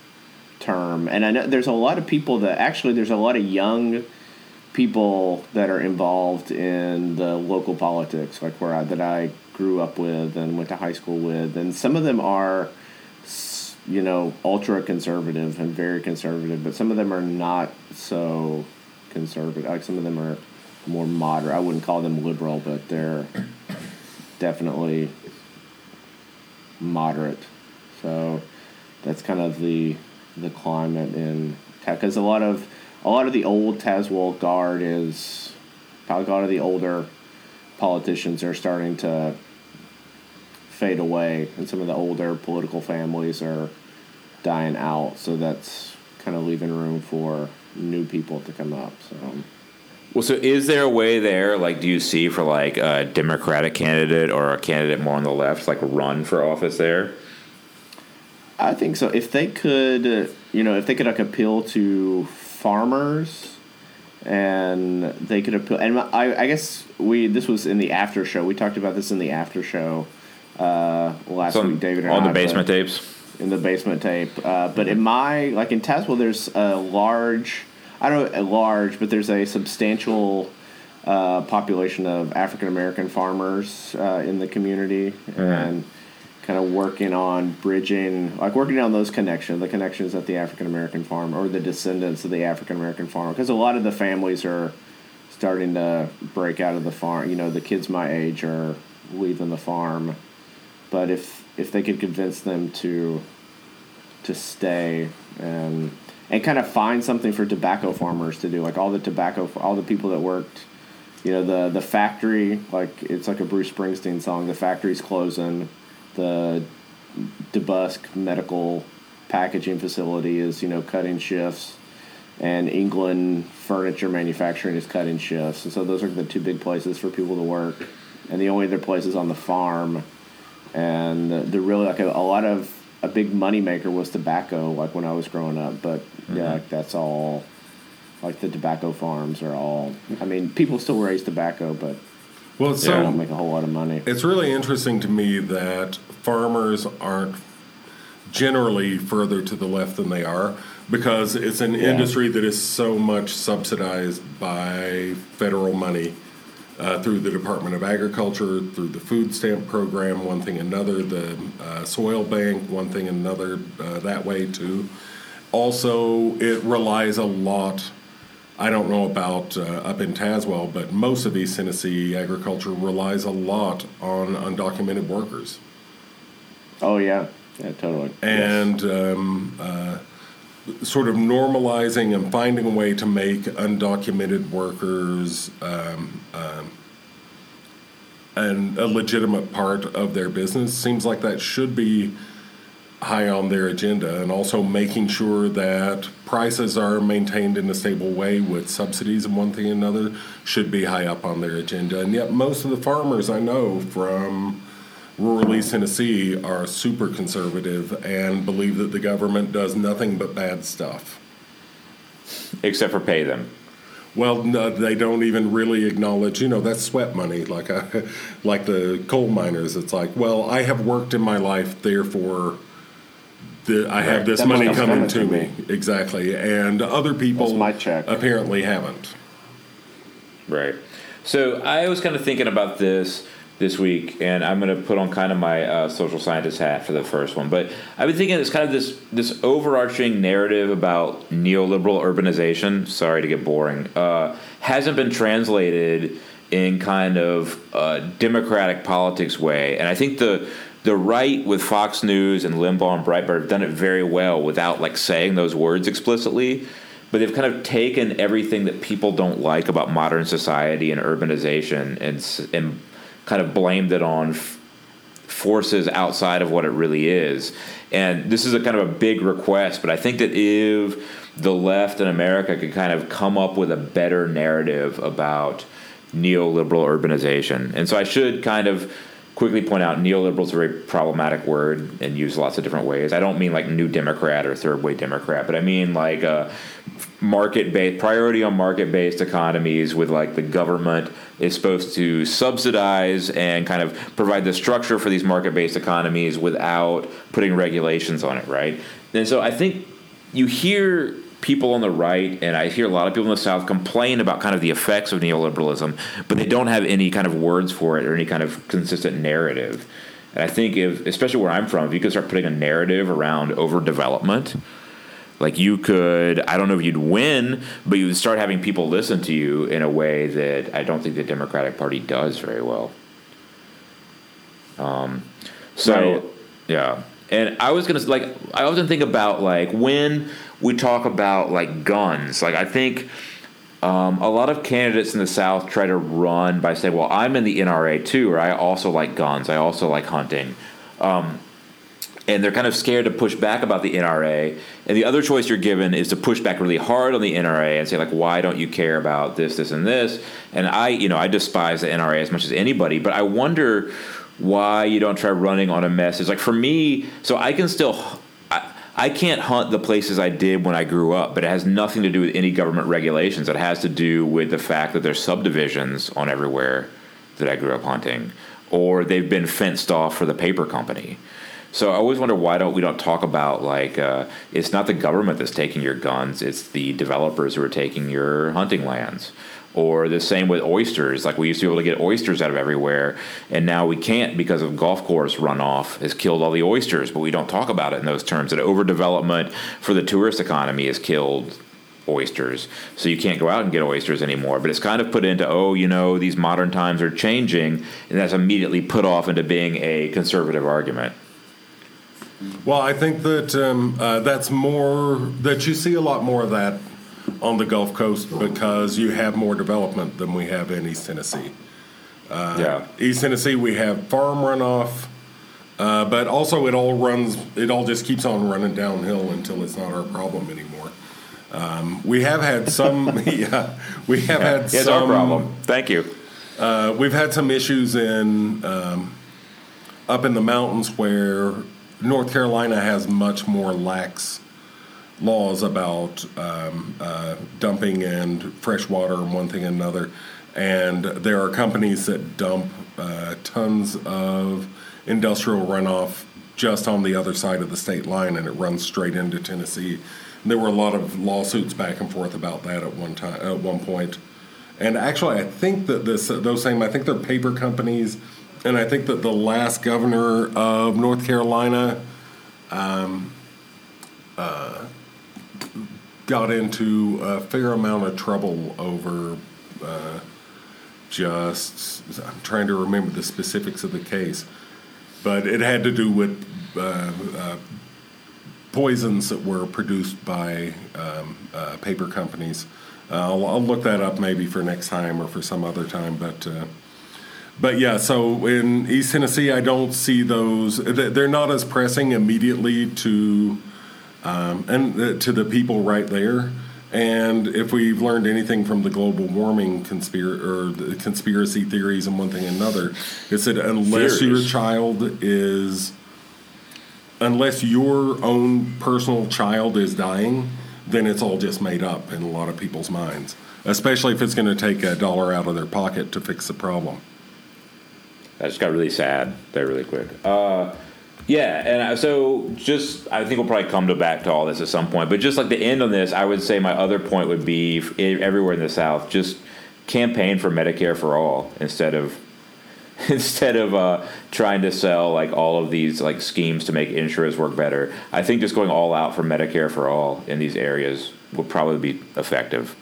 term. And I know there's a lot of people that actually there's a lot of young people that are involved in the local politics, like where I, that I grew up with and went to high school with, and some of them are, you know, ultra conservative and very conservative, but some of them are not so conservative. Like some of them are more moderate. I wouldn't call them liberal, but they're definitely moderate. So that's kind of the the climate in because a lot of a lot of the old Tazewell guard is probably a lot of the older politicians are starting to fade away, and some of the older political families are dying out. So that's kind of leaving room for new people to come up. So. Well, so is there a way there? Like, do you see for like a Democratic candidate or a candidate more on the left, like run for office there? I think so. If they could, uh, you know, if they could like appeal to farmers, and they could appeal, and I, I guess we this was in the after show. We talked about this in the after show uh, last So week, David. And on I, the basement but- tapes. in the basement tape. Uh, but in my like in Tazewell, there's a large, I don't know, a large, but there's a substantial uh, population of African American farmers uh, in the community, and kind of working on bridging, like working on those connections, the connections that the African American farm or the descendants of the African American farmer, because a lot of the families are starting to break out of the farm. You know, the kids my age are leaving the farm, but if if they could convince them to to stay and and kind of find something for tobacco farmers to do, like all the tobacco, all the people that worked, you know, the the factory, like it's like a Bruce Springsteen song. The factory's closing. The DeBusk medical packaging facility is, you know, cutting shifts, and England furniture manufacturing is cutting shifts. And so those are the two big places for people to work, and the only other place is on the farm. And the, the really like a, a lot of a big money maker was tobacco, like when I was growing up. But mm-hmm. yeah, like that's all. Like the tobacco farms are all. I mean, people still raise tobacco, but Well, so don't make a whole lot of money. It's really interesting to me that farmers aren't generally further to the left than they are because it's an Yeah. industry that is so much subsidized by federal money uh, through the Department of Agriculture, through the food stamp program, one thing another, the uh, soil bank, one thing another uh, that way too. Also, it relies a lot. I don't know about uh, up in Tazewell, but most of East Tennessee agriculture relies a lot on undocumented workers. Oh yeah, yeah, totally. And um, uh, sort of normalizing and finding a way to make undocumented workers um, um, an, a legitimate part of their business seems like that should be high on their agenda and also making sure that prices are maintained in a stable way with subsidies and one thing and another should be high up on their agenda and yet most of the farmers i know from rural east tennessee are super conservative and believe that the government does nothing but bad stuff except for pay them. well, no, they don't even really acknowledge. You know, that's sweat money, like I, like the coal miners. It's like, well, I have worked in my life, therefore, the, I have this That money coming coming to to me. Exactly, and other people my check. apparently haven't. Right. So I was kind of thinking about this this week, and I'm going to put on kind of my uh, social scientist hat for the first one. But I've been thinking it's kind of this this overarching narrative about neoliberal urbanization. Sorry to get boring. Uh, hasn't been translated in kind of a democratic politics way, and I think the the right with Fox News and Limbaugh and Breitbart have done it very well without like saying those words explicitly but they've kind of taken everything that people don't like about modern society and urbanization and and kind of blamed it on f- forces outside of what it really is. And this is a kind of a big request, but I think that if the left in America could kind of come up with a better narrative about neoliberal urbanization. And so I should kind of quickly point out neoliberal is a very problematic word and used lots of different ways. I don't mean like new Democrat or third way Democrat, but I mean like uh, market based priority on market based economies with like the government is supposed to subsidize and kind of provide the structure for these market based economies without putting regulations on it, right? And so I think you hear people on the right, and I hear a lot of people in the South complain about kind of the effects of neoliberalism, but they don't have any kind of words for it or any kind of consistent narrative. And I think if, especially where I'm from, if you could start putting a narrative around overdevelopment, like you could, I don't know if you'd win, but you would start having people listen to you in a way that I don't think the Democratic Party does very well. Um, so, Right. yeah. And I was gonna like I often think about like when we talk about like guns. Like I think um, a lot of candidates in the South try to run by saying, "Well, I'm in the NRA too, or I also like guns. I also like hunting." Um, and they're kind of scared to push back about the NRA. And the other choice you're given is to push back really hard on the NRA and say like, why don't you care about this, this, and this? And I, you know, I despise the NRA as much as anybody, but I wonder why you don't try running on a message like for me. So I can still. I, can't hunt the places I did when I grew up, but it has nothing to do with any government regulations. It has to do with the fact that there's subdivisions on everywhere that I grew up hunting, or they've been fenced off for the paper company. So I always wonder why don't we don't talk about like uh, it's not the government that's taking your guns; it's the developers who are taking your hunting lands. Or the same with oysters. Like we used to be able to get oysters out of everywhere, and now we can't because of golf course runoff has killed all the oysters. But we don't talk about it in those terms. That overdevelopment for the tourist economy has killed oysters. So you can't go out and get oysters anymore. But it's kind of put into, oh, you know, these modern times are changing, and that's immediately put off into being a conservative argument. Well, I think that um, uh, that's more that you see a lot more of that on the Gulf Coast because you have more development than we have in East Tennessee. yeah. East Tennessee, we have farm runoff, uh, but also it all runs. It all just keeps on running downhill until it's not our problem anymore. Um, we have had some. yeah, we have had It's some our problem. Thank you. Uh, we've had some issues in um, up in the mountains where North Carolina has much more lax laws about um, uh, dumping and fresh water and one thing and another. And there are companies that dump uh, tons of industrial runoff just on the other side of the state line, and it runs straight into Tennessee. There were a lot of lawsuits back and forth about that at one time, at one point. And actually, I think that this those same I think they're paper companies, and I think that the last governor of North Carolina got into a fair amount of trouble over uh, just I'm trying to remember the specifics of the case, but it had to do with uh, uh, poisons that were produced by um, uh, paper companies. Uh, I'll, I'll look that up maybe for next time or for some other time, but. Uh, but yeah, so in East Tennessee, I don't see those. they- They're not as pressing immediately to um, and to the people right there. And if we've learned anything from the global warming conspiracy or the conspiracy theories and one thing and another, it's that unless your child is, unless your own personal child is dying, then it's all just made up in a lot of people's minds. Especially if it's going to take a dollar out of their pocket to fix the problem. That just got really sad there really quick. Uh, yeah, and so just I think we'll probably come to back to all this at some point. But just like the end on this, I would say my other point would be everywhere in the South, just campaign for Medicare for all instead of instead of uh, trying to sell like all of these like schemes to make insurance work better. I think just going all out for Medicare for all in these areas would probably be effective.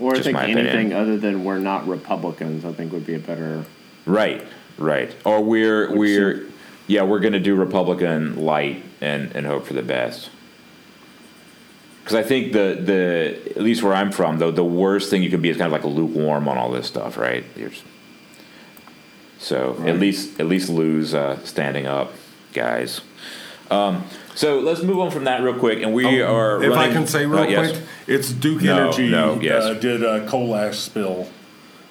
Or I Just think my opinion. anything other than we're not Republicans, I think would be a better. Right, right. Or we're Which we're yeah we're going to do Republican light and and hope for the best. Because I think the the at least where I'm from though the worst thing you could be is kind of like lukewarm on all this stuff, right? Just- so Right. at least at least lose uh, standing up, guys. Um, so let's move on from that real quick, and we are. Oh, If I can say real uh, yes. quick, it's Duke No, Energy no, yes. uh, did a coal ash spill,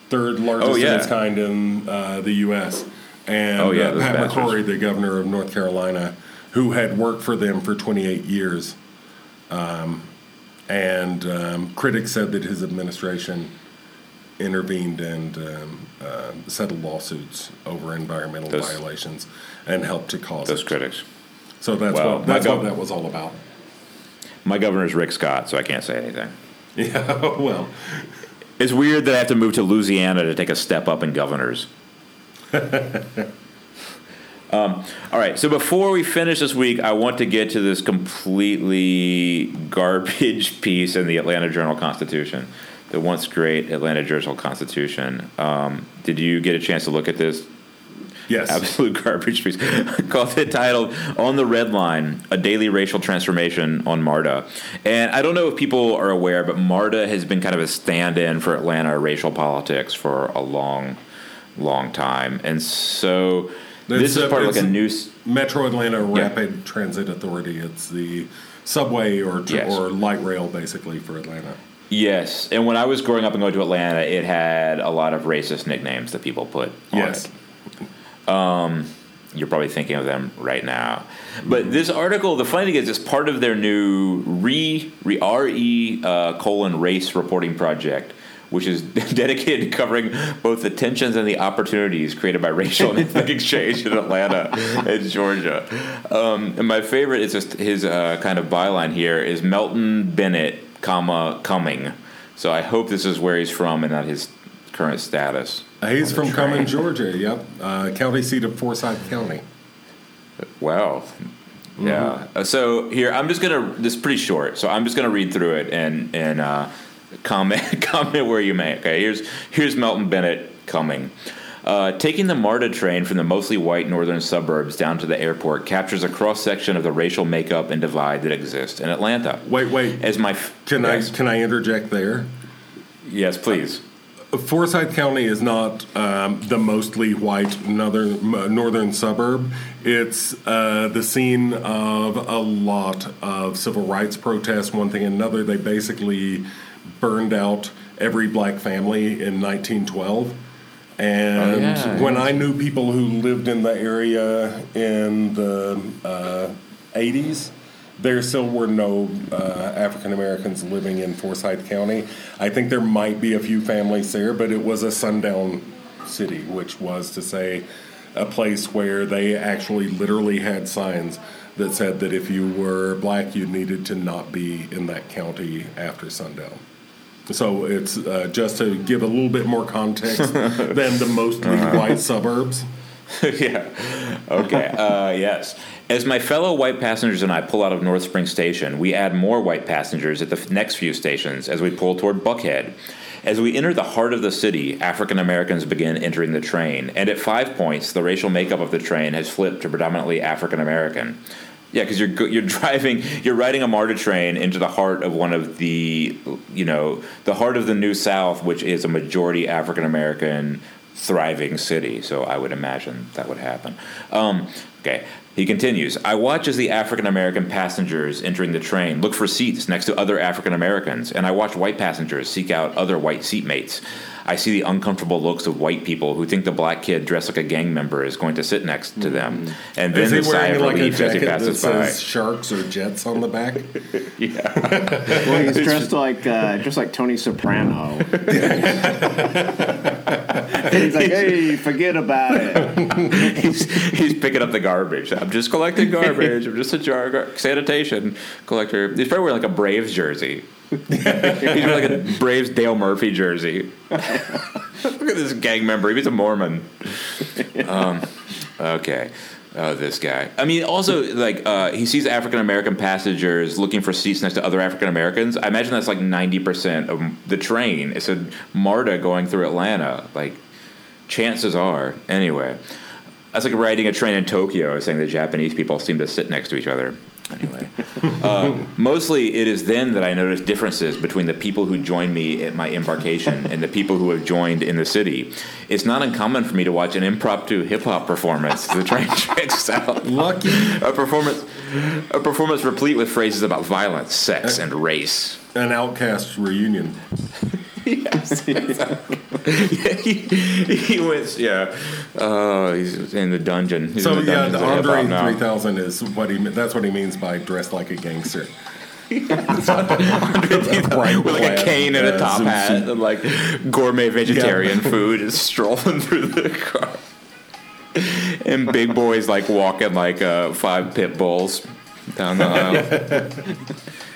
third largest Oh, yeah. in its kind in uh, the U.S. And Oh, yeah, uh, Pat bastards. McCrory, the governor of North Carolina, who had worked for them for 28 years, um, and um, critics said that his administration intervened and um, uh, settled lawsuits over environmental Those- violations and helped to cause Those it. critics. So that's Well, what that's gov- what that was all about. my governor is Rick Scott, so I can't say anything. Yeah, well, It's weird that I have to move to Louisiana to take a step up in governors. um, all right, so before we finish this week, I want to get to this completely garbage piece in the Atlanta Journal Constitution, the once great Atlanta Journal Constitution. Um, did you get a chance to look at this? yes. absolute garbage piece. Called it titled "On the Red Line: A Daily Racial Transformation on MARTA." And I don't know if people are aware, but MARTA has been kind of a stand-in for Atlanta racial politics for a long, long time. And so this It's, is uh, part of like a new. Metro Atlanta Rapid Transit Authority. It's the subway or tr- Yes. or light rail basically for Atlanta. Yes, and when I was growing up and going to Atlanta, it had a lot of racist nicknames that people put on Yes. it. You're probably thinking of them right now. But this article, the funny thing is, it's part of their new re, re re uh, colon race reporting project, which is dedicated to covering both the tensions and the opportunities created by racial and ethnic exchange in Atlanta and Georgia. Um, and my favorite is just his uh, kind of byline here is Melton Bennett, comma Cumming. So I hope this is where he's from and not his current status. Uh, He's from. Cumming, Georgia. Yep, uh, county seat of Forsyth County. Wow. Yeah. Uh, So here, I'm just gonna. This is pretty short, so I'm just gonna read through it and and uh, comment comment where you may. Okay. Here's here's Melton Bennett Cumming. Uh, taking the MARTA train from the mostly white northern suburbs down to the airport captures a cross section of the racial makeup and divide that exists in Atlanta. Wait, wait. As my f- Can yes, I can I interject there? yes, please. Forsyth County is not um, the mostly white northern uh, northern suburb. It's uh, the scene of a lot of civil rights protests. One thing and another. They basically burned out every black family in 1912. And Oh, yeah. when I knew people who lived in the area in the uh, 80s, there still were no uh, African Americans living in Forsyth County. I think there might be a few families there, but it was a sundown city, which was to say a place where they actually literally had signs that said that if you were black, you needed to not be in that county after sundown. So it's uh, just to give a little bit more context than the mostly white suburbs. yeah. Okay. Uh, yes. As my fellow white passengers and I pull out of North Spring Station, we add more white passengers at the f- next few stations as we pull toward Buckhead. As we enter the heart of the city, African Americans begin entering the train, and at five points, the racial makeup of the train has flipped to predominantly African American. Yeah, because you're you're driving, you're riding a MARTA train into the heart of one of the, you know, the heart of the New South, which is a majority African American thriving city. So I would imagine that would happen. Um, okay. He continues, I watch as the African American passengers entering the train look for seats next to other African Americans, and I watch white passengers seek out other white seatmates. I see the uncomfortable looks of white people who think the black kid dressed like a gang member is going to sit next to them, and then Is he the sigh of wearing like relief as he jacket that passes by. says sharks or jets on the back? Yeah, well, he's dressed like uh, just like Tony Soprano. he's like, hey, forget about it. he's, he's picking up the garbage. I'm just collecting garbage. I'm just a jar gar- sanitation collector. He's probably wearing like a Braves jersey. he's wearing like a Braves Dale Murphy jersey. Look at this gang member. He's a Mormon. Um, okay. Oh, this guy. I mean, also like uh, he sees African American passengers looking for seats next to other African Americans. I imagine that's like ninety percent of the train. It's a MARTA going through Atlanta. Like, chances are. Anyway, that's like riding a train in Tokyo, saying that Japanese people seem to sit next to each other. Anyway, uh, mostly it is then that I notice differences between the people who joined me at my embarkation and the people who have joined in the city. It's not uncommon for me to watch an impromptu hip hop performance the train south. Lucky. A performance, a performance replete with phrases about violence, sex, and race. An OutKast reunion. Yes. yeah, he, he went. Yeah. Oh, he's in the dungeon. He's So the yeah, the Andre 3000 is what he. That's what he means by dressed like a gangster. with like a cane and a uh, top hat and like gourmet vegetarian food is strolling through the car. And Big Boi's like walking like uh, five pit bulls down the aisle.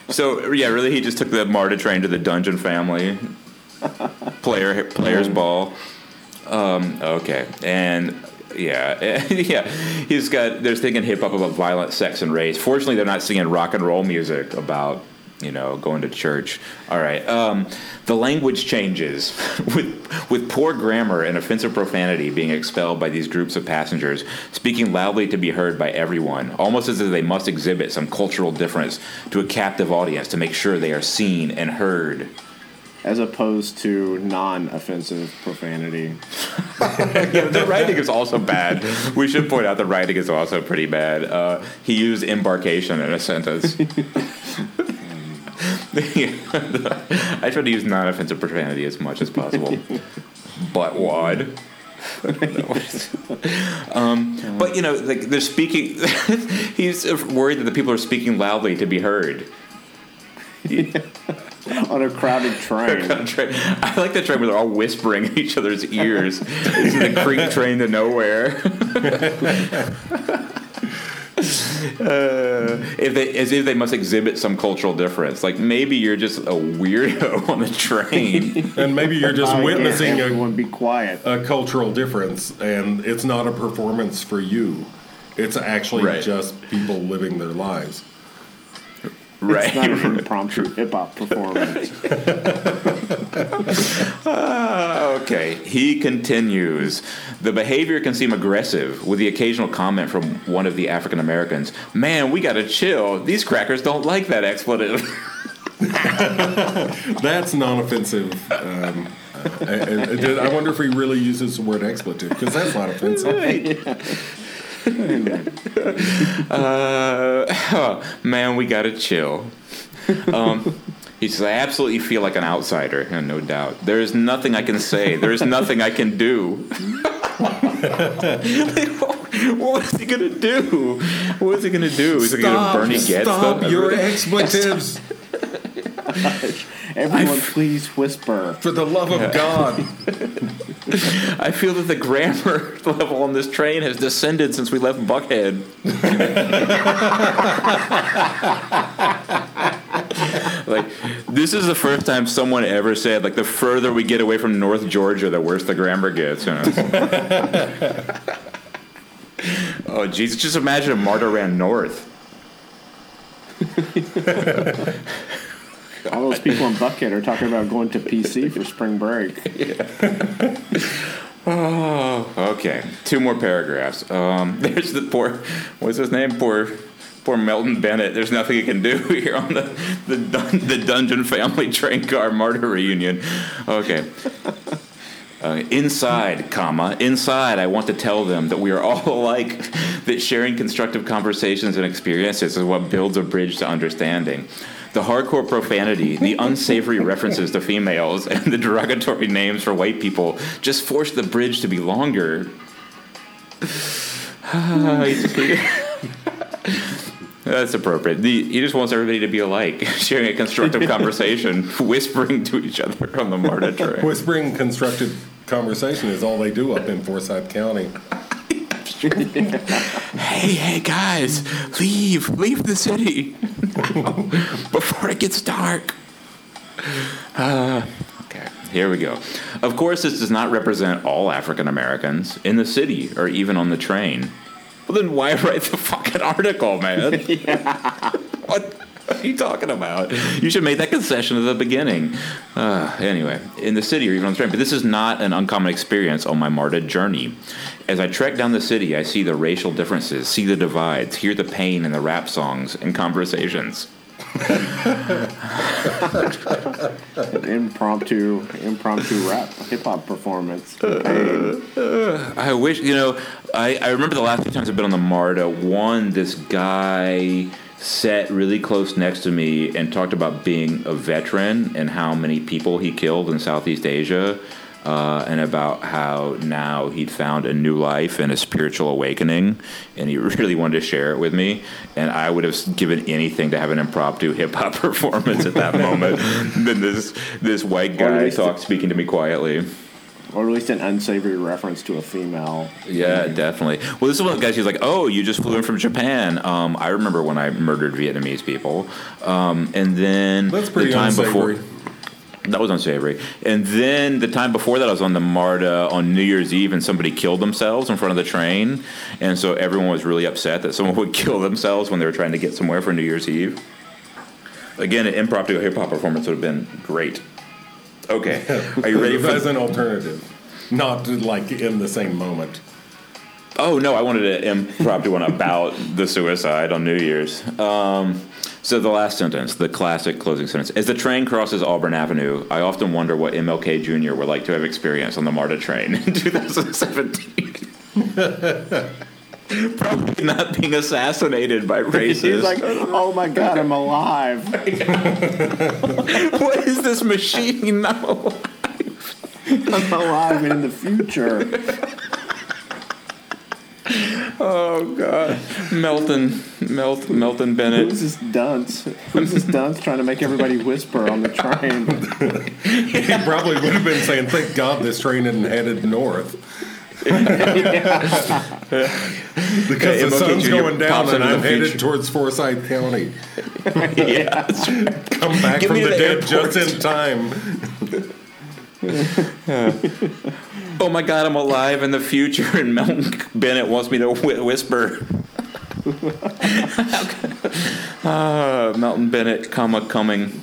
So yeah, really, he just took the Marta train to the Dungeon Family player players ball. Um, okay, and yeah, yeah, he's got. They're thinking hip hop about violent sex and race. Fortunately, they're not singing rock and roll music about you know going to church. All right, um, the language changes with with poor grammar and offensive profanity being expelled by these groups of passengers, speaking loudly to be heard by everyone, almost as if they must exhibit some cultural difference to a captive audience to make sure they are seen and heard as opposed to non-offensive profanity. yeah, the writing is also bad. We should point out the writing is also pretty bad. Uh, he used embarkation in a sentence. I try to use non-offensive profanity as much as possible. But wad. um, but you know, like they're speaking. he's worried that the people are speaking loudly to be heard. on a crowded train. I like the train where they're all whispering in each other's ears. It's the creek train to nowhere. Uh, if they, as if they must exhibit some cultural difference. Like maybe you're just a weirdo on the train, and maybe you're just oh, witnessing yeah, everyone a, be quiet. a cultural difference, and it's not a performance for you. It's actually right. just people living their lives. Right. It's not an impromptu hip hop performance. uh, okay. He continues. The behavior can seem aggressive, with the occasional comment from one of the African Americans Man, we gotta chill. These crackers don't like that expletive. That's non offensive. Um, uh, I, I, wonder if he really uses the word expletive, because that's not offensive. uh, man, we gotta chill. Um, he says, I absolutely feel like an outsider, and no doubt. There is nothing I can say. There is nothing I can do. what is he gonna do? What is he gonna do? Is he gonna Bernie Goetz? Stop your expletives. Everyone, f- please whisper. For the love of God. I feel that the grammar level on this train has descended since we left Buckhead. like, this is the first time someone ever said, like, the further we get away from North Georgia, the worse the grammar gets. You know? Oh, Jesus. Just imagine if Marta ran north. All those people in Buckhead are talking about going to PC for spring break. oh, okay. Two more paragraphs. Um, there's the poor, what's his name? Poor, poor Melton Bennett. There's nothing he can do here on the the, the Dungeon Family Train Car MARTA reunion. Okay. Uh, inside, comma, inside, I want to tell them that we are all alike, that sharing constructive conversations and experiences is what builds a bridge to understanding the hardcore profanity, the unsavory references to females, and the derogatory names for white people just force the bridge to be longer. That's appropriate. The, he just wants everybody to be alike, sharing a constructive conversation, whispering to each other on the Marta train. Whispering constructive conversation is all they do up in Forsyth County. hey, hey, guys, leave, leave the city before it gets dark. Uh, okay, here we go. Of course, this does not represent all African Americans in the city or even on the train. Well, then why write the fucking article, man? yeah. What? What are you talking about? You should make that concession at the beginning. Uh, anyway, in the city or even on the train. But this is not an uncommon experience on my Marta journey. As I trek down the city, I see the racial differences, see the divides, hear the pain in the rap songs and conversations. Impromptu, impromptu rap hip hop performance. I wish you know. I, I remember the last few times I've been on the Marta. One, this guy sat really close next to me and talked about being a veteran and how many people he killed in Southeast Asia. Uh, and about how now he'd found a new life and a spiritual awakening, and he really wanted to share it with me. And I would have given anything to have an impromptu hip hop performance at that moment than this this white guy talk speaking to me quietly. or at least an unsavory reference to a female. Yeah, definitely. Well, this is one of the guys who's like, "Oh, you just flew in from Japan." Um, I remember when I murdered Vietnamese people, um, and then That's pretty the time unsavory. before. That was unsavory. And then the time before that, I was on the MARTA on New Year's Eve, and somebody killed themselves in front of the train, and so everyone was really upset that someone would kill themselves when they were trying to get somewhere for New Year's Eve. Again, an impromptu hip hop performance would have been great. Okay, are you ready for? As an alternative, not like in the same moment. Oh no, I wanted an impromptu one about the suicide on New Year's. Um, so the last sentence, the classic closing sentence: As the train crosses Auburn Avenue, I often wonder what MLK Jr. would like to have experienced on the MARTA train in 2017. Probably not being assassinated by racists. He's like, oh my god, I'm alive. what is this machine? I'm alive. I'm alive in the future. Oh God, Melton, Melt, Melton Bennett. Who's this dunce? Who's this dunce trying to make everybody whisper on the train? He probably would have been saying, "Thank God this train isn't headed north." because Yeah, the MLK sun's going down and into I'm headed towards Forsyth County. yeah, Come back Get from the the dead airport. just in time. Oh my God, I'm alive in the future, and Melton Bennett wants me to whi whisper. uh, Melton Bennett, comma Cumming.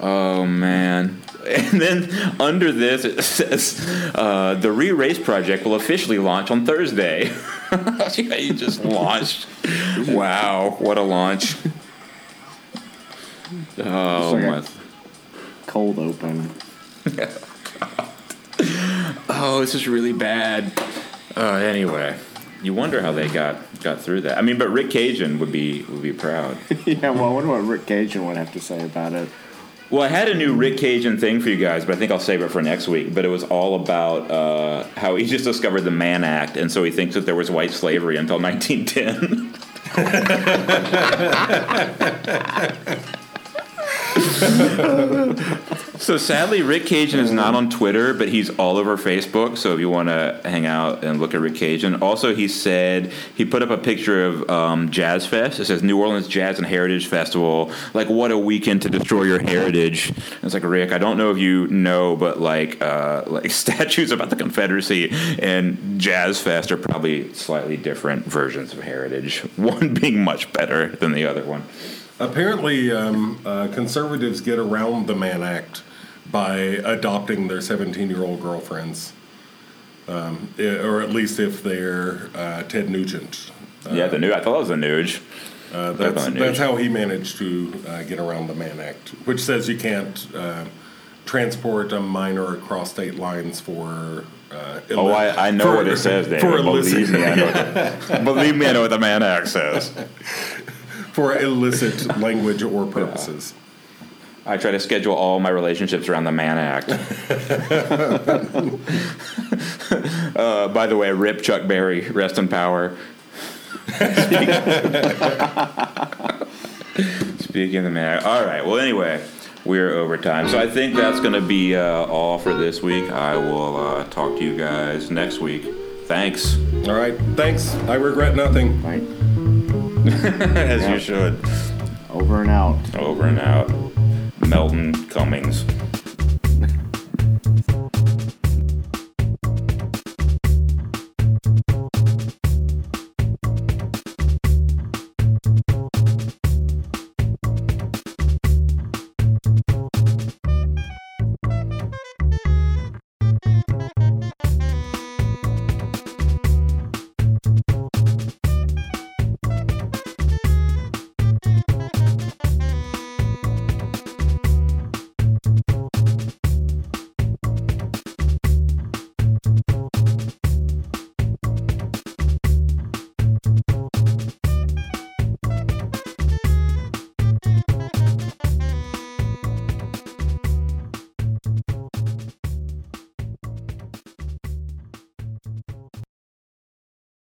Oh man. And then under this it says uh, the re-race project will officially launch on Thursday. yeah, you just launched. Wow, what a launch! Oh like my. Cold open. oh, this is really bad. Uh, anyway, you wonder how they got got through that. I mean, but Rick Cajun would be would be proud. Yeah, well, I wonder what Rick Cajun would have to say about it. Well, I had a new Rick Cajun thing for you guys, but I think I'll save it for next week. But it was all about uh, how he just discovered the Mann Act, and so he thinks that there was white slavery until 1910. So sadly, Rick Cajun is not on Twitter, but he's all over Facebook. So if you want to hang out and look at Rick Cajun, also he said he put up a picture of um, Jazz Fest. It says New Orleans Jazz and Heritage Festival. Like what a weekend to destroy your heritage. And it's like Rick, I don't know if you know, but like uh, like statues about the Confederacy and Jazz Fest are probably slightly different versions of heritage. One being much better than the other one. Apparently, um, uh, conservatives get around the Mann Act by adopting their 17 year old girlfriends. Um, or at least if they're uh, Ted Nugent. yeah, the new. I thought it was the Nuge. Uh, that's, that's how he managed to uh, get around the Mann Act, which says you can't uh, transport a minor across state lines for. Uh, illi- Oh, I, I know for- what it says. For Believe me, I know. believe me, I know what the Mann Act says. for illicit language or purposes. I try to schedule all my relationships around the Mann Act. uh, by the way, rip Chuck Berry, rest in power. Speaking of the Mann Act. All right, well, anyway, we're over time. So I think that's going to be uh, all for this week. I will uh, talk to you guys next week. Thanks. All right, thanks. I regret nothing. Right? As you should. Over and out. Over and out. Melton Cummings.